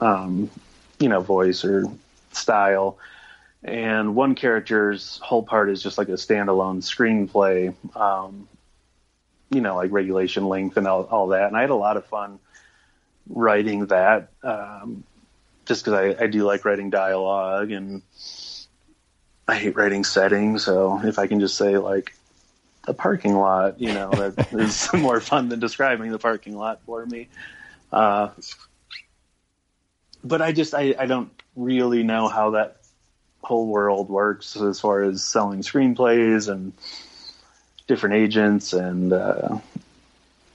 um, you know, voice or style, and one character's whole part is just like a standalone screenplay. Um, you know, like regulation length and all, all that. And I had a lot of fun writing that. Um, just because I, I do like writing dialogue and I hate writing settings. So if I can just say like a parking lot, you know, that is more fun than describing the parking lot for me. Uh, but I just I, I don't really know how that whole world works as far as selling screenplays and different agents and uh,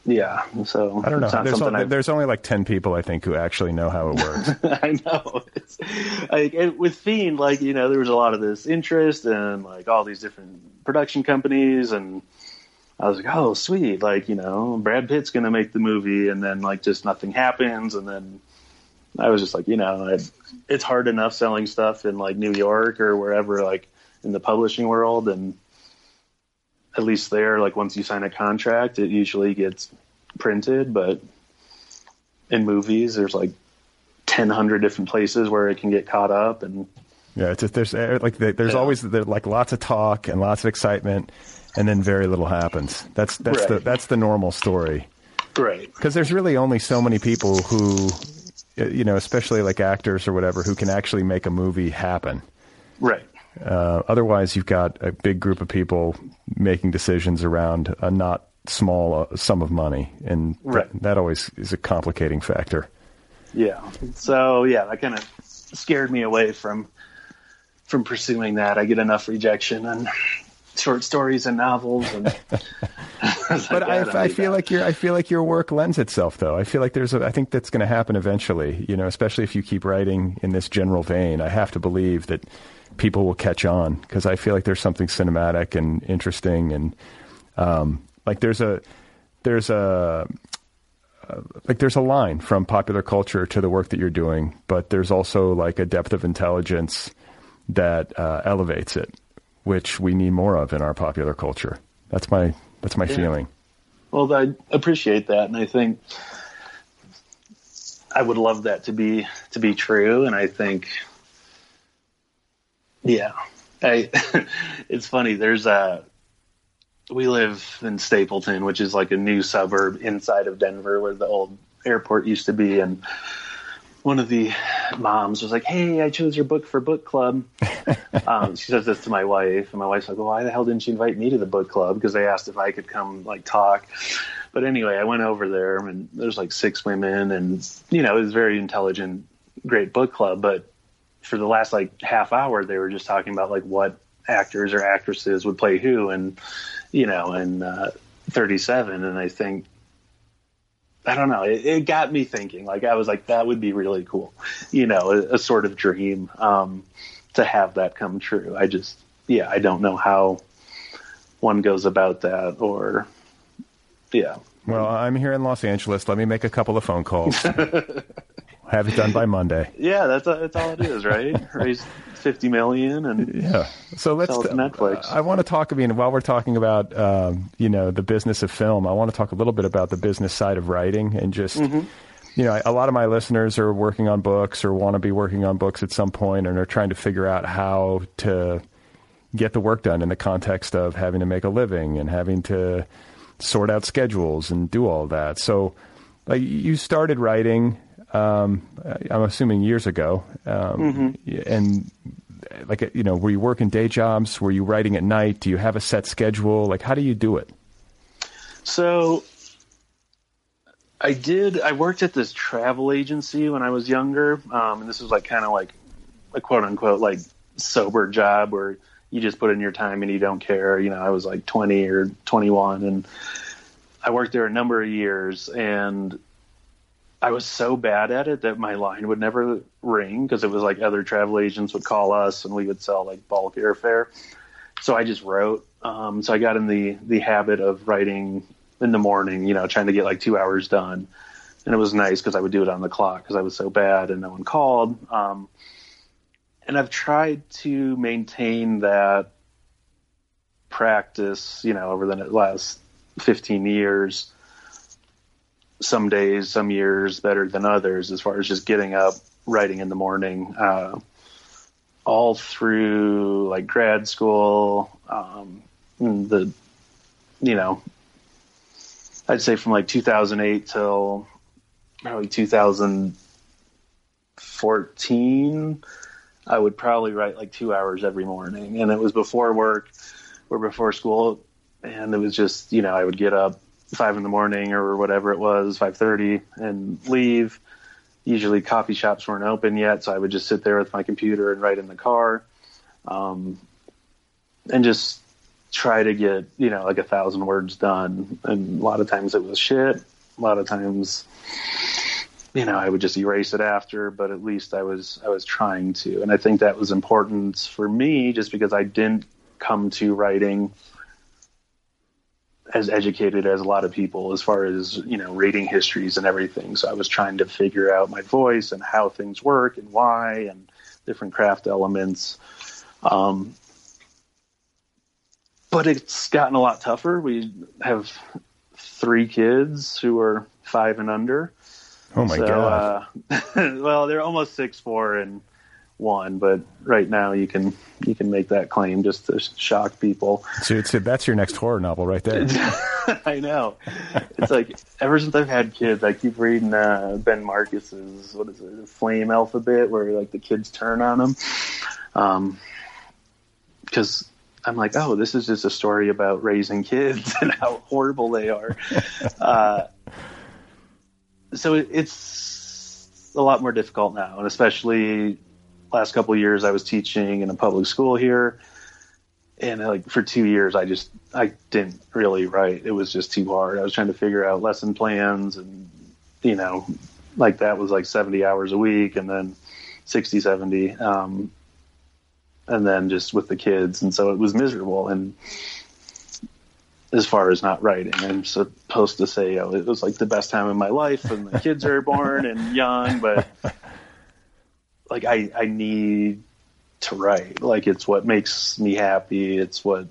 yeah. So I don't know. There's, only, there's only like ten people I think who actually know how it works. I know. It's, like it, with Fiend, like you know, there was a lot of this interest and like all these different production companies, and I was like, oh, sweet, like you know, Brad Pitt's gonna make the movie, and then like just nothing happens, and then I was just like, you know, it, it's hard enough selling stuff in like New York or wherever, like in the publishing world, and at least there, like once you sign a contract, it usually gets printed, but in movies, there's like ten hundred different places where it can get caught up, and yeah, it's just, there's uh, like there's Yeah. always there, like lots of talk and lots of excitement, and then very little happens. That's that's the that's the normal story. right, because there's really only so many people who uh, you know especially like actors or whatever who can actually make a movie happen right, uh, otherwise you've got a big group of people making decisions around a not small uh, sum of money and th- Right. that always is a complicating factor yeah. So yeah, that kind of scared me away from from pursuing that. I get enough rejection and short stories and novels, and but I, I need feel that. like your I feel like your work lends itself though. I feel like there's a I think that's going to happen eventually. You know, especially if you keep writing in this general vein. I have to believe that people will catch on because I feel like there's something cinematic and interesting and um, like there's a there's a uh, like there's a line from popular culture to the work that you're doing, but there's also like a depth of intelligence that uh, elevates it, which we need more of in our popular culture. That's my that's my feeling. Well, I appreciate that, and I think I would love that to be to be true. And I think, yeah, I. it's funny. There's a. We live in Stapleton, which is like a new suburb inside of Denver, where the old airport used to be, and one of the moms was like, "Hey, I chose your book for book club." um, she says this to my wife, and my wife's like, "Well, why the hell didn't she invite me to the book club?" Because they asked if I could come like talk. But anyway, I went over there, and there's like six women, and you know, it was very intelligent, great book club. But for the last like half hour, they were just talking about like what actors or actresses would play who, and you know, in uh, 37, and I think. I don't know. It, it got me thinking. Like I was like, that would be really cool, you know, a, a sort of dream um, to have that come true. I just, yeah, I don't know how one goes about that, or yeah, Well, I'm here in Los Angeles. Let me make a couple of phone calls. Have it done by Monday. yeah. That's that's all it is, right? Raise 50 million, and Yeah. So let's. Sell it to Netflix. I want to talk. I mean, while we're talking about um, you know the business of film, I want to talk a little bit about the business side of writing and just. You know, a lot of my listeners are working on books or want to be working on books at some point, and are trying to figure out how to get the work done in the context of having to make a living and having to sort out schedules and do all that. So, like, you started writing. Um, I'm assuming years ago, um, and like you know were you working day jobs? Were you writing at night? Do you have a set schedule? Like how do you do it? So I did. I worked at this travel agency when I was younger, um, and this was like kind of like a quote unquote like sober job where you just put in your time and you don't care. You know, I was like 20 or 21, and I worked there a number of years, and I was so bad at it that my line would never ring because it was like other travel agents would call us and we would sell like bulk airfare. So I just wrote. Um, so I got in the the habit of writing in the morning, you know, trying to get like two hours done. And it was nice because I would do it on the clock because I was so bad and no one called. Um, and I've tried to maintain that practice, you know, over the last 15 years. Some days, some years better than others as far as just getting up, writing in the morning. Uh, all through like grad school, um, the, you know, I'd say from like 2008 till probably 2014, I would probably write like two hours every morning. And it was before work or before school. And it was just, you know, I would get up five in the morning or whatever it was, 5.30 and leave. Usually coffee shops weren't open yet. So I would just sit there with my computer and write in the car. Um, and just try to get you know like a thousand words done and a lot of times it was shit a lot of times you know i would just erase it after but at least i was i was trying to and i think that was important for me just because i didn't come to writing as educated as a lot of people as far as you know reading histories and everything so i was trying to figure out my voice and how things work and why and different craft elements um, but it's gotten a lot tougher. We have three kids who are five and under. oh my so, god Uh, well, they're almost six, four, and one. But right now, you can you can make that claim just to shock people. so it's, that's your next horror novel right there I know. It's like ever since I've had kids, I keep reading uh, Ben Marcus's what is it, Flame Alphabet, where like the kids turn on him. Um, because I'm like, oh, this is just a story about raising kids and how horrible they are. uh, so it, it's a lot more difficult now, and especially last couple of years, I was teaching in a public school here, and like for two years, I just I didn't really write. It was just too hard. I was trying to figure out lesson plans, and you know, like that was like 70 hours a week, and then 60, 70. Um, and then just with the kids, and so it was miserable. And as far as not writing, I'm supposed to say, oh, it was like the best time of my life, and the kids are born and young, but like I, I need to write. Like it's what makes me happy. It's what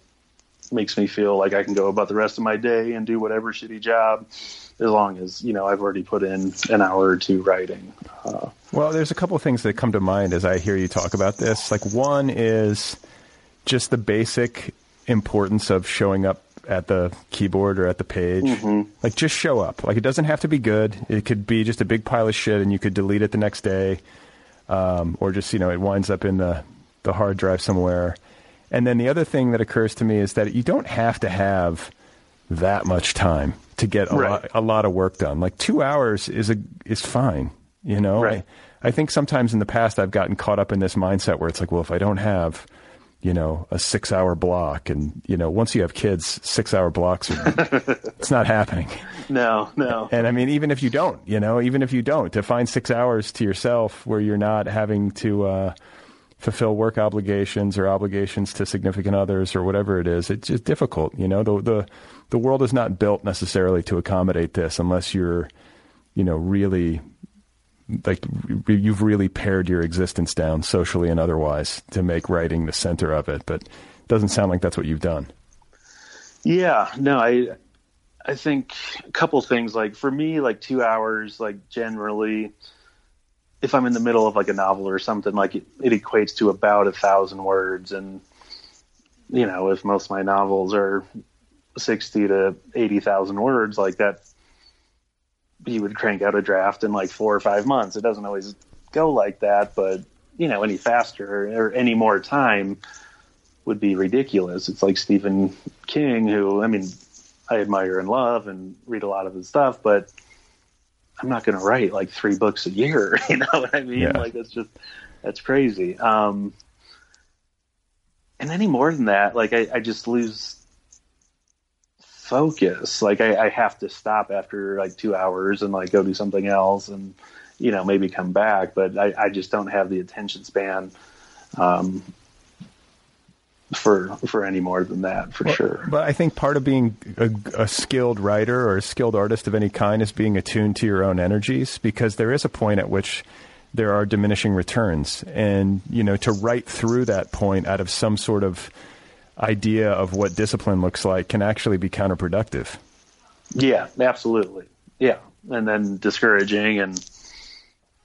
makes me feel like I can go about the rest of my day and do whatever shitty job, as long as you know I've already put in an hour or two writing. Uh, Well, there's a couple of things that come to mind as I hear you talk about this. Like one is just the basic importance of showing up at the keyboard or at the page. Like just show up. Like it doesn't have to be good. It could be just a big pile of shit and you could delete it the next day. Um, or just, you know, it winds up in the, the hard drive somewhere. And then the other thing that occurs to me is that you don't have to have that much time to get a, Right. lot, a lot of work done. Like two hours is a is fine. You know, Right. I, I think sometimes in the past I've gotten caught up in this mindset where it's like, well, if I don't have you know, a six hour block. And, you know, once you have kids, six hour blocks, are, it's not happening. No, no. And I mean, even if you don't, you know, even if you don't, to find six hours to yourself where you're not having to, uh, fulfill work obligations or obligations to significant others or whatever it is, it's just difficult. You know, the, the, the world is not built necessarily to accommodate this unless you're, you know, really like you've really pared your existence down socially and otherwise to make writing the center of it but it doesn't sound like that's what you've done. Yeah no i i think a couple things like for me like two hours like generally if i'm in the middle of like a novel or something like it, it equates to about a thousand words and you know if most of my novels are 60 to 80,000 words like that he would crank out a draft in like four or five months. It doesn't always go like that, but you know, any faster or any more time would be ridiculous. It's like Stephen King, who I mean, I admire and love and read a lot of his stuff, but I'm not going to write like three books a year. You know what I mean? Yeah. Like that's just that's crazy. Um, and any more than that, like I, I just lose focus. Like I, I have to stop after like two hours and like go do something else and you know maybe come back. But I, I just don't have the attention span um, for for any more than that for sure. But I think part of being a, a skilled writer or a skilled artist of any kind is being attuned to your own energies because there is a point at which there are diminishing returns. And, you know, to write through that point out of some sort of idea of what discipline looks like can actually be counterproductive. Yeah, absolutely. Yeah, and then discouraging, and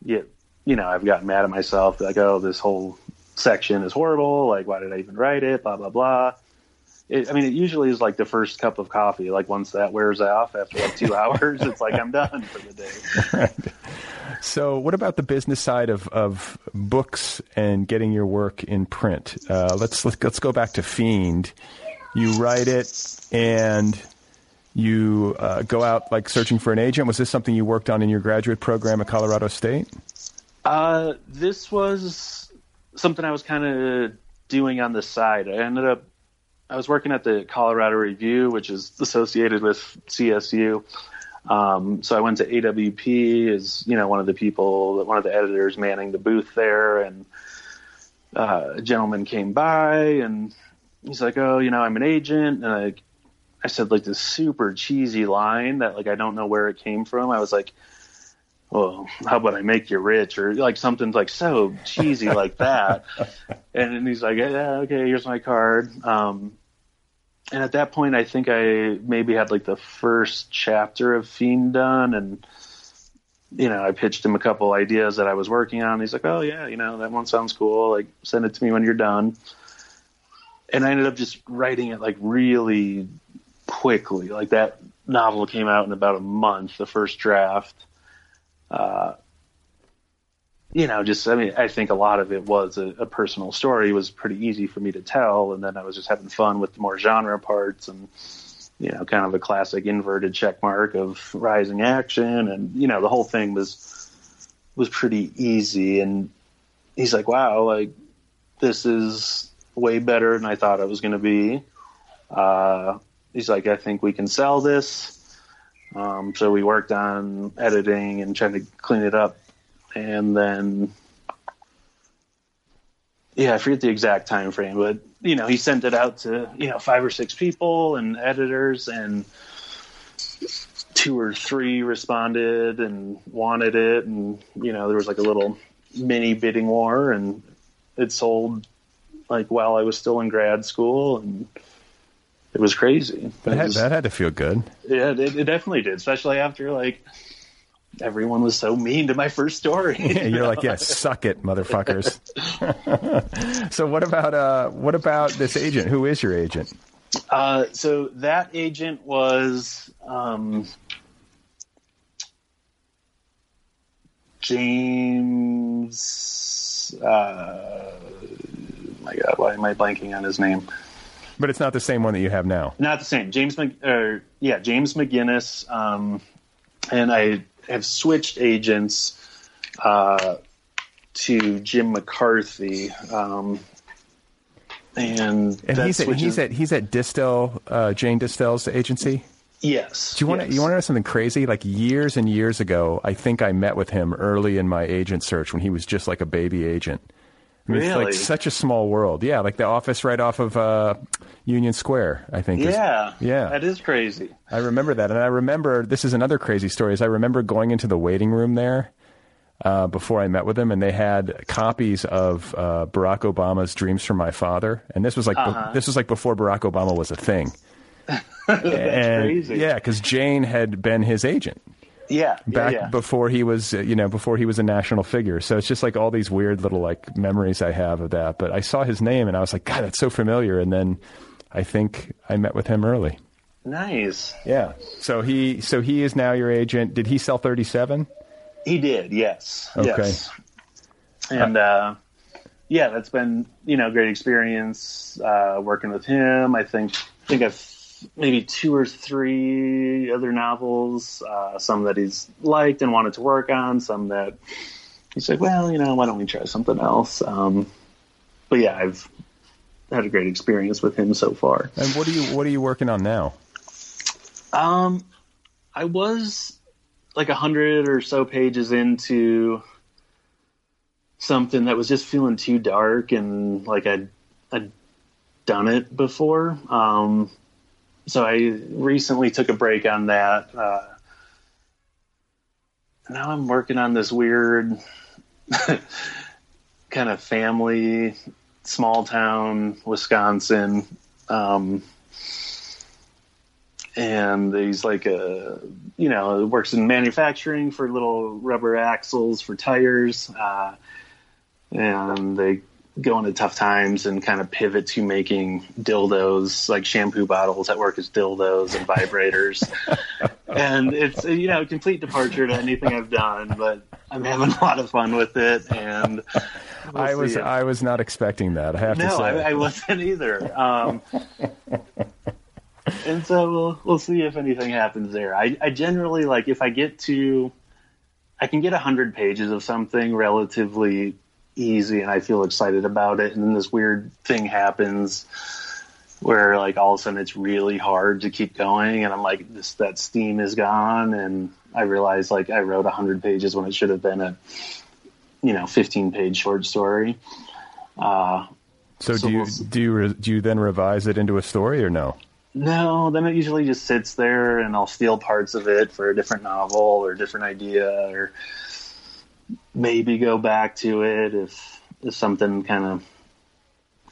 yeah, you know, I've gotten mad at myself. Like, oh, this whole section is horrible. Like, why did I even write it? Blah blah blah. It, I mean, it usually is like the first cup of coffee. Like once that wears off after like two hours, it's like I'm done for the day. So, what about the business side of, of books and getting your work in print? Uh, let's, let's let's go back to Fiend. You write it and you uh, go out like searching for an agent. Was this something you worked on in your graduate program at Colorado State? Uh, this was something I was kind of doing on the side. I ended up, I was working at the Colorado Review, which is associated with CSU. Um, so I went to AWP as, you know, one of the people, one of the editors manning the booth there. And uh, a gentleman came by and he's like, oh, you know, I'm an agent. And I, I said like this super cheesy line that like I don't know where it came from. I was like, well, how about I make you rich or like something like so cheesy like that. And then he's like, yeah, okay, here's my card. Um, and at that point, I think I maybe had like the first chapter of Fiend done, and you know, I pitched him a couple ideas that I was working on. He's like, oh yeah, you know, that one sounds cool. Like, send it to me when you're done. And I ended up just writing it like really quickly. Like that novel came out in about a month, the first draft. Uh, you know, just I mean, I think a lot of it was a, a, personal story. It was pretty easy for me to tell, and then I was just having fun with the more genre parts, and you know, kind of a classic inverted check mark of rising action, and you know, the whole thing was was pretty easy. And he's like, "Wow, like this is way better than I thought it was going to be." Uh, he's like, "I think we can sell this." Um, so we worked on editing and trying to clean it up and then yeah, I forget the exact time frame, but you know, he sent it out to you know five or six people and editors, and two or three responded and wanted it, and you know, there was like a little mini bidding war, and it sold like while I was still in grad school, and it was crazy. That, had, was, that had to feel good. Yeah, it, it definitely did, especially after like everyone was so mean to my first story. yeah, you're like, yeah, suck it, motherfuckers. so what about uh, what about this agent? Who is your agent? Uh, so that agent was um, James. Uh, my God, why am I blanking on his name? But it's not the same one that you have now. Not the same. James, Mc, uh, yeah, James McGinnis. Um, and I have switched agents uh, to Jim McCarthy. Um, and And he's at, he's at he's at Dystel, uh, Jane Dystel's agency. yes. Do you want to you want to know something crazy? Like years and years ago, I think I met with him early in my agent search when he was just like a baby agent. I mean, It's like such a small world. Yeah, like the office right off of uh, Union Square. I think. is- Yeah, yeah. that is crazy. I remember that, and I remember this is another crazy story. Is I remember going into the waiting room there uh, before I met with him, and they had copies of uh, Barack Obama's "Dreams from My Father," and this was like Uh-huh. this was like before Barack Obama was a thing. That's crazy. Yeah, because Jane had been his agent Yeah, back yeah, yeah. before he was, uh, you know, before he was a national figure. So it's just like all these weird little like memories I have of that. But I saw his name and I was like, God, that's so familiar. And then I think I met with him early. nice. Yeah. So he so he is now your agent. Did he sell 37? He did, yes, Okay. yes. And uh, yeah, that's been you know great experience uh, working with him. I think I think I've maybe two or three other novels, uh, some that he's liked and wanted to work on, some that he's like, well, you know, why don't we try something else? Um, but yeah, I've had a great experience with him so far. And what are you what are you working on now? Um, I was like a hundred or so pages into something that was just feeling too dark and like I'd, I'd done it before. Um, so I recently took a break on that. Uh, now I'm working on this weird kind of family, small town, Wisconsin. Um, and he's like a you know works in manufacturing for little rubber axles for tires uh, and they go into tough times and kind of pivot to making dildos like shampoo bottles that work as dildos and vibrators and it's you know a complete departure to anything i've done but i'm having a lot of fun with it and we'll I was I was not expecting that. I have to no, say. I, I wasn't either. Um, and so we'll we'll see if anything happens there. I, I generally like if I get to, I can get a hundred pages of something relatively easy, and I feel excited about it, and then this weird thing happens where like all of a sudden it's really hard to keep going, and I'm like this that steam is gone, and I realize like I wrote a hundred pages when it should have been a you know 15 page short story. Uh, so, so do you we'll do you re, do you then revise it into a story or no? No, then it usually just sits there, and I'll steal parts of it for a different novel or a different idea, or maybe go back to it if if something kind of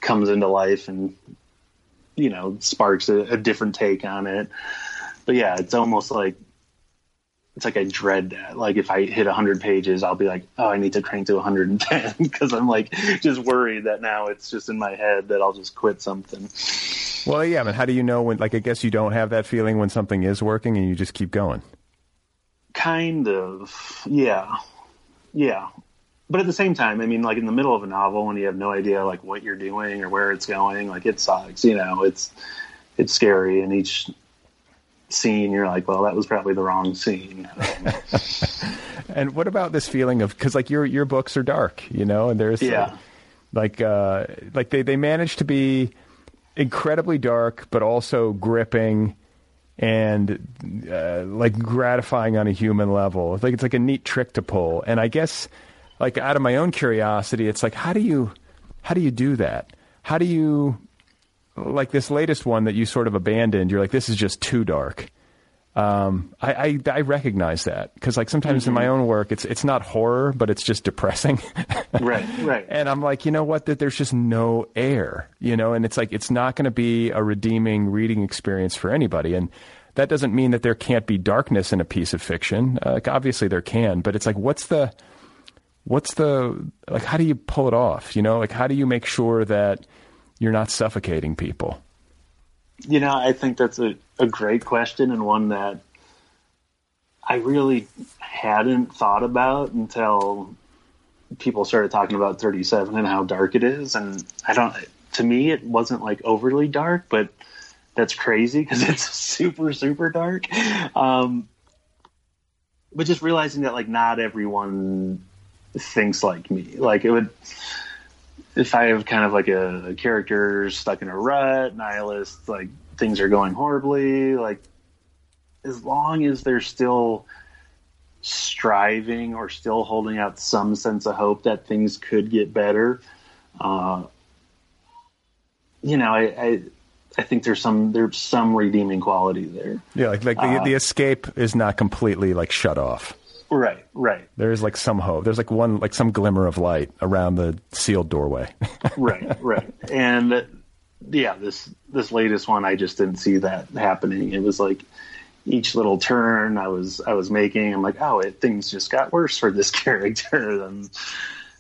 comes into life and you know sparks a, a different take on it. But yeah, it's almost like it's like I dread that. Like if I hit 100 pages, I'll be like, oh, I need to crank to 110 because I'm like just worried that now it's just in my head that I'll just quit something. Well, yeah, but how do you know when? Like, I guess you don't have that feeling when something is working, and you just keep going. Kind of, yeah, yeah. But at the same time, I mean, like in the middle of a novel, when you have no idea like what you're doing or where it's going, like it sucks. You know, it's it's scary, and each scene you're like, well, that was probably the wrong scene. Um, And what about this feeling of because like your your books are dark, you know, and there's Yeah. like uh, like they they manage to be incredibly dark, but also gripping and uh, like gratifying on a human level. Like it's like a neat trick to pull. And I guess like out of my own curiosity, it's like how do you how do you do that? How do you like this latest one that you sort of abandoned? You're like this is just too dark. Um, I, I I recognize that because like sometimes in my own work, it's it's not horror, but it's just depressing. right, right. And I'm like, you know what? That there's just no air, you know, and it's like it's not going to be a redeeming reading experience for anybody. And that doesn't mean that there can't be darkness in a piece of fiction. Uh, like obviously there can, but it's like, what's the, what's the like? How do you pull it off? You know, like how do you make sure that you're not suffocating people? You know, I think that's a, a great question and one that I really hadn't thought about until people started talking about 37 and how dark it is. And I don't, to me, it wasn't like overly dark, but that's crazy because it's super, super dark. Um, but just realizing that like not everyone thinks like me. Like it would, if I have kind of like a, a character stuck in a rut, nihilist, like things are going horribly, like as long as they're still striving or still holding out some sense of hope that things could get better, uh, you know, I, I I think there's some there's some redeeming quality there. Yeah, like like the, the escape is not completely like shut off. Right, right, There is like some hope. There's like one like some glimmer of light around the sealed doorway. right, right. And yeah, this this latest one, I just didn't see that happening. It was like each little turn I was I was making, I'm like, oh, it, things just got worse for this character. And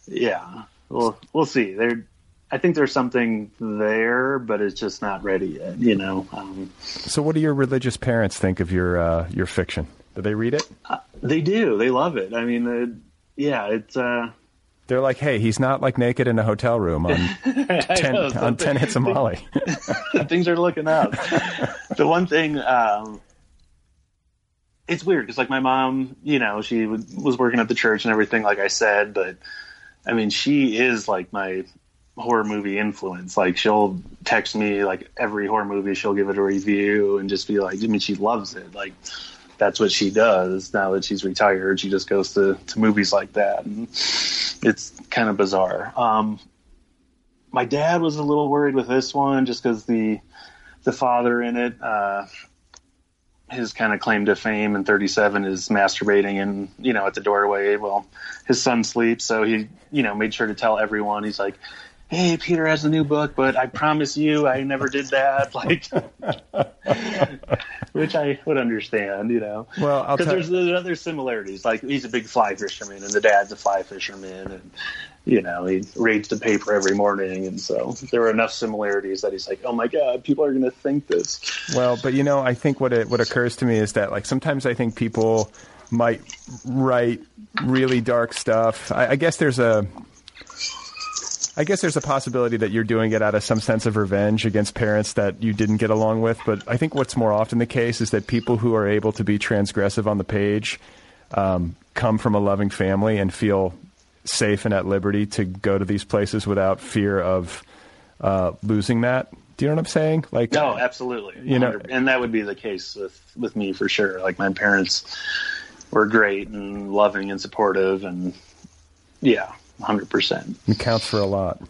yeah, we'll we'll see. There, I think there's something there, but it's just not ready yet. You know. Um, so, what do your religious parents think of your uh, your fiction? Do they read it? they do. They love it. I mean, uh, yeah, it's. Uh, They're like, hey, he's not like naked in a hotel room on ten know, on ten hits of Molly. things are looking up. the one thing, um, it's weird because like my mom, you know, she w- was working at the church and everything, like I said, but I mean, she is like my horror movie influence. Like she'll text me like every horror movie, she'll give it a review and just be like, I mean, she loves it. Like that's what she does now that she's retired. She just goes to, to movies like that. And it's kind of bizarre. Um, my dad was a little worried with this one just because the the father in it uh his kind of claim to fame in 37 is masturbating and you know at the doorway well his son sleeps so he you know made sure to tell everyone he's like hey peter has a new book but i promise you i never did that. Like which i would understand you know. Well, because there's, there's other similarities. Like he's a big fly fisherman and the dad's a fly fisherman and you know he reads the paper every morning and so there were enough similarities that he's like oh my god people are going to think this. Well, but you know, I think what it, what occurs to me is that like sometimes I think people might write really dark stuff. I, I guess there's a I guess there's a possibility that you're doing it out of some sense of revenge against parents that you didn't get along with. But I think what's more often the case is that people who are able to be transgressive on the page um, come from a loving family and feel safe and at liberty to go to these places without fear of uh, losing that. Do you know what I'm saying? Like, no absolutely You know- and that would be the case with with me for sure like my parents were great and loving and supportive and yeah 100% It counts for a lot.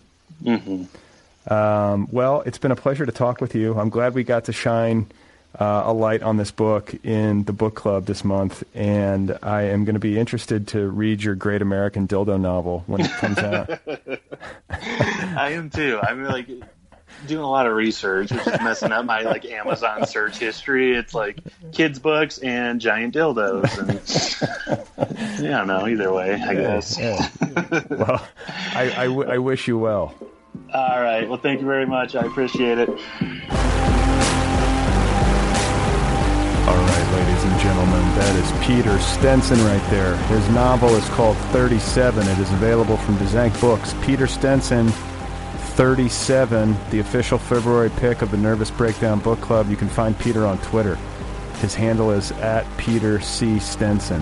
Um, well, it's been a pleasure to talk with you. I'm glad we got to shine uh, a light on this book in the book club this month, and I am going to be interested to read your Great American Dildo novel when it comes out. I am too. I'm like doing a lot of research, which is messing up my like Amazon search history. It's like kids books and giant dildos, and yeah, I don't know. Either way, I guess. well, I, I, w- I wish you well. All right. Well, thank you very much. I appreciate it. All right, ladies and gentlemen, that is Peter Stenson right there. His novel is called 37. It is available from Dzanc Books. Peter Stenson, 37, the official February pick of the Nervous Breakdown Book Club. You can find Peter on Twitter. His handle is at Peter C. Stenson.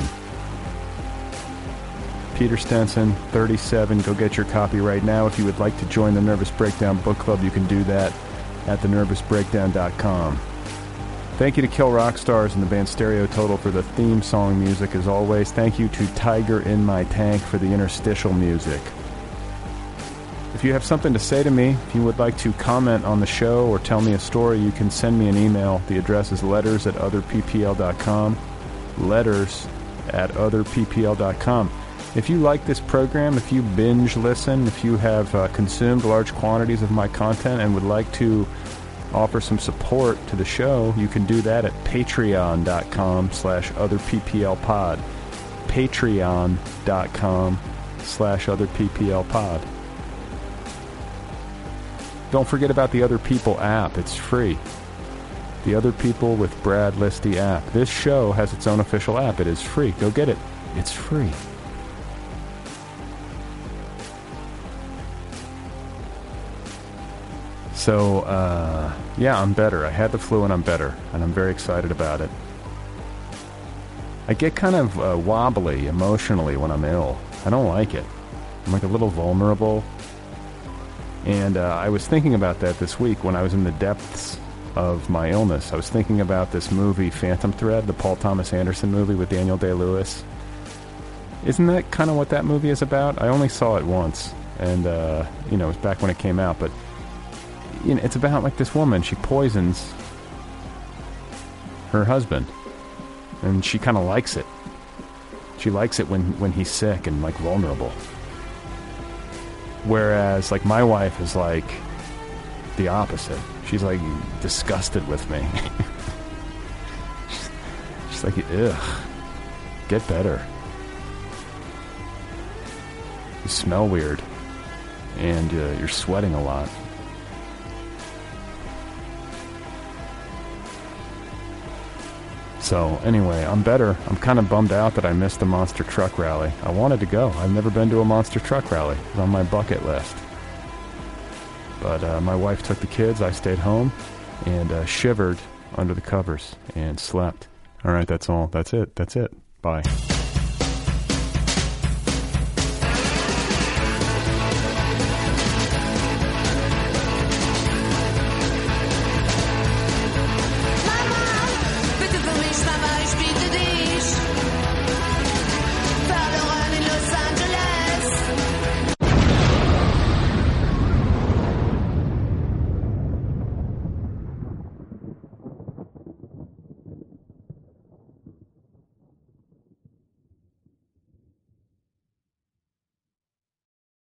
Peter Stenson, 37. Go get your copy right now. If you would like to join the Nervous Breakdown Book Club, you can do that at thenervousbreakdown.com. Thank you to Kill Rock Stars and the band Stereo Total for the theme song music as always. Thank you to Tiger in My Tank for the interstitial music. If you have something to say to me, if you would like to comment on the show or tell me a story, you can send me an email. The address is letters at otherppl.com. Letters at otherppl.com. If you like this program, if you binge listen, if you have uh, consumed large quantities of my content and would like to offer some support to the show, you can do that at patreon.com slash otherpplpod. Patreon.com slash otherpplpod. Don't forget about the Other People app. It's free. The Other People with Brad Listi app. This show has its own official app. It is free. Go get it. It's free. So, uh, yeah, I'm better. I had the flu and I'm better, and I'm very excited about it. I get kind of uh, wobbly emotionally when I'm ill. I don't like it. I'm like a little vulnerable. And uh, I was thinking about that this week when I was in the depths of my illness. I was thinking about this movie, Phantom Thread, the Paul Thomas Anderson movie with Daniel Day Lewis. Isn't that kind of what that movie is about? I only saw it once, and uh, you know, it was back when it came out. But you know, it's about like this woman. She poisons her husband, and she kind of likes it. She likes it when when he's sick and like vulnerable. Whereas, like, my wife is like the opposite. She's like disgusted with me. she's, like, ugh, get better. You smell weird, and uh, you're sweating a lot. So anyway, I'm better. I'm kind of bummed out that I missed the monster truck rally. I wanted to go. I've never been to a monster truck rally. It's on my bucket list. But uh, my wife took the kids. I stayed home and uh, shivered under the covers and slept. All right, that's all. That's it. That's it. Bye.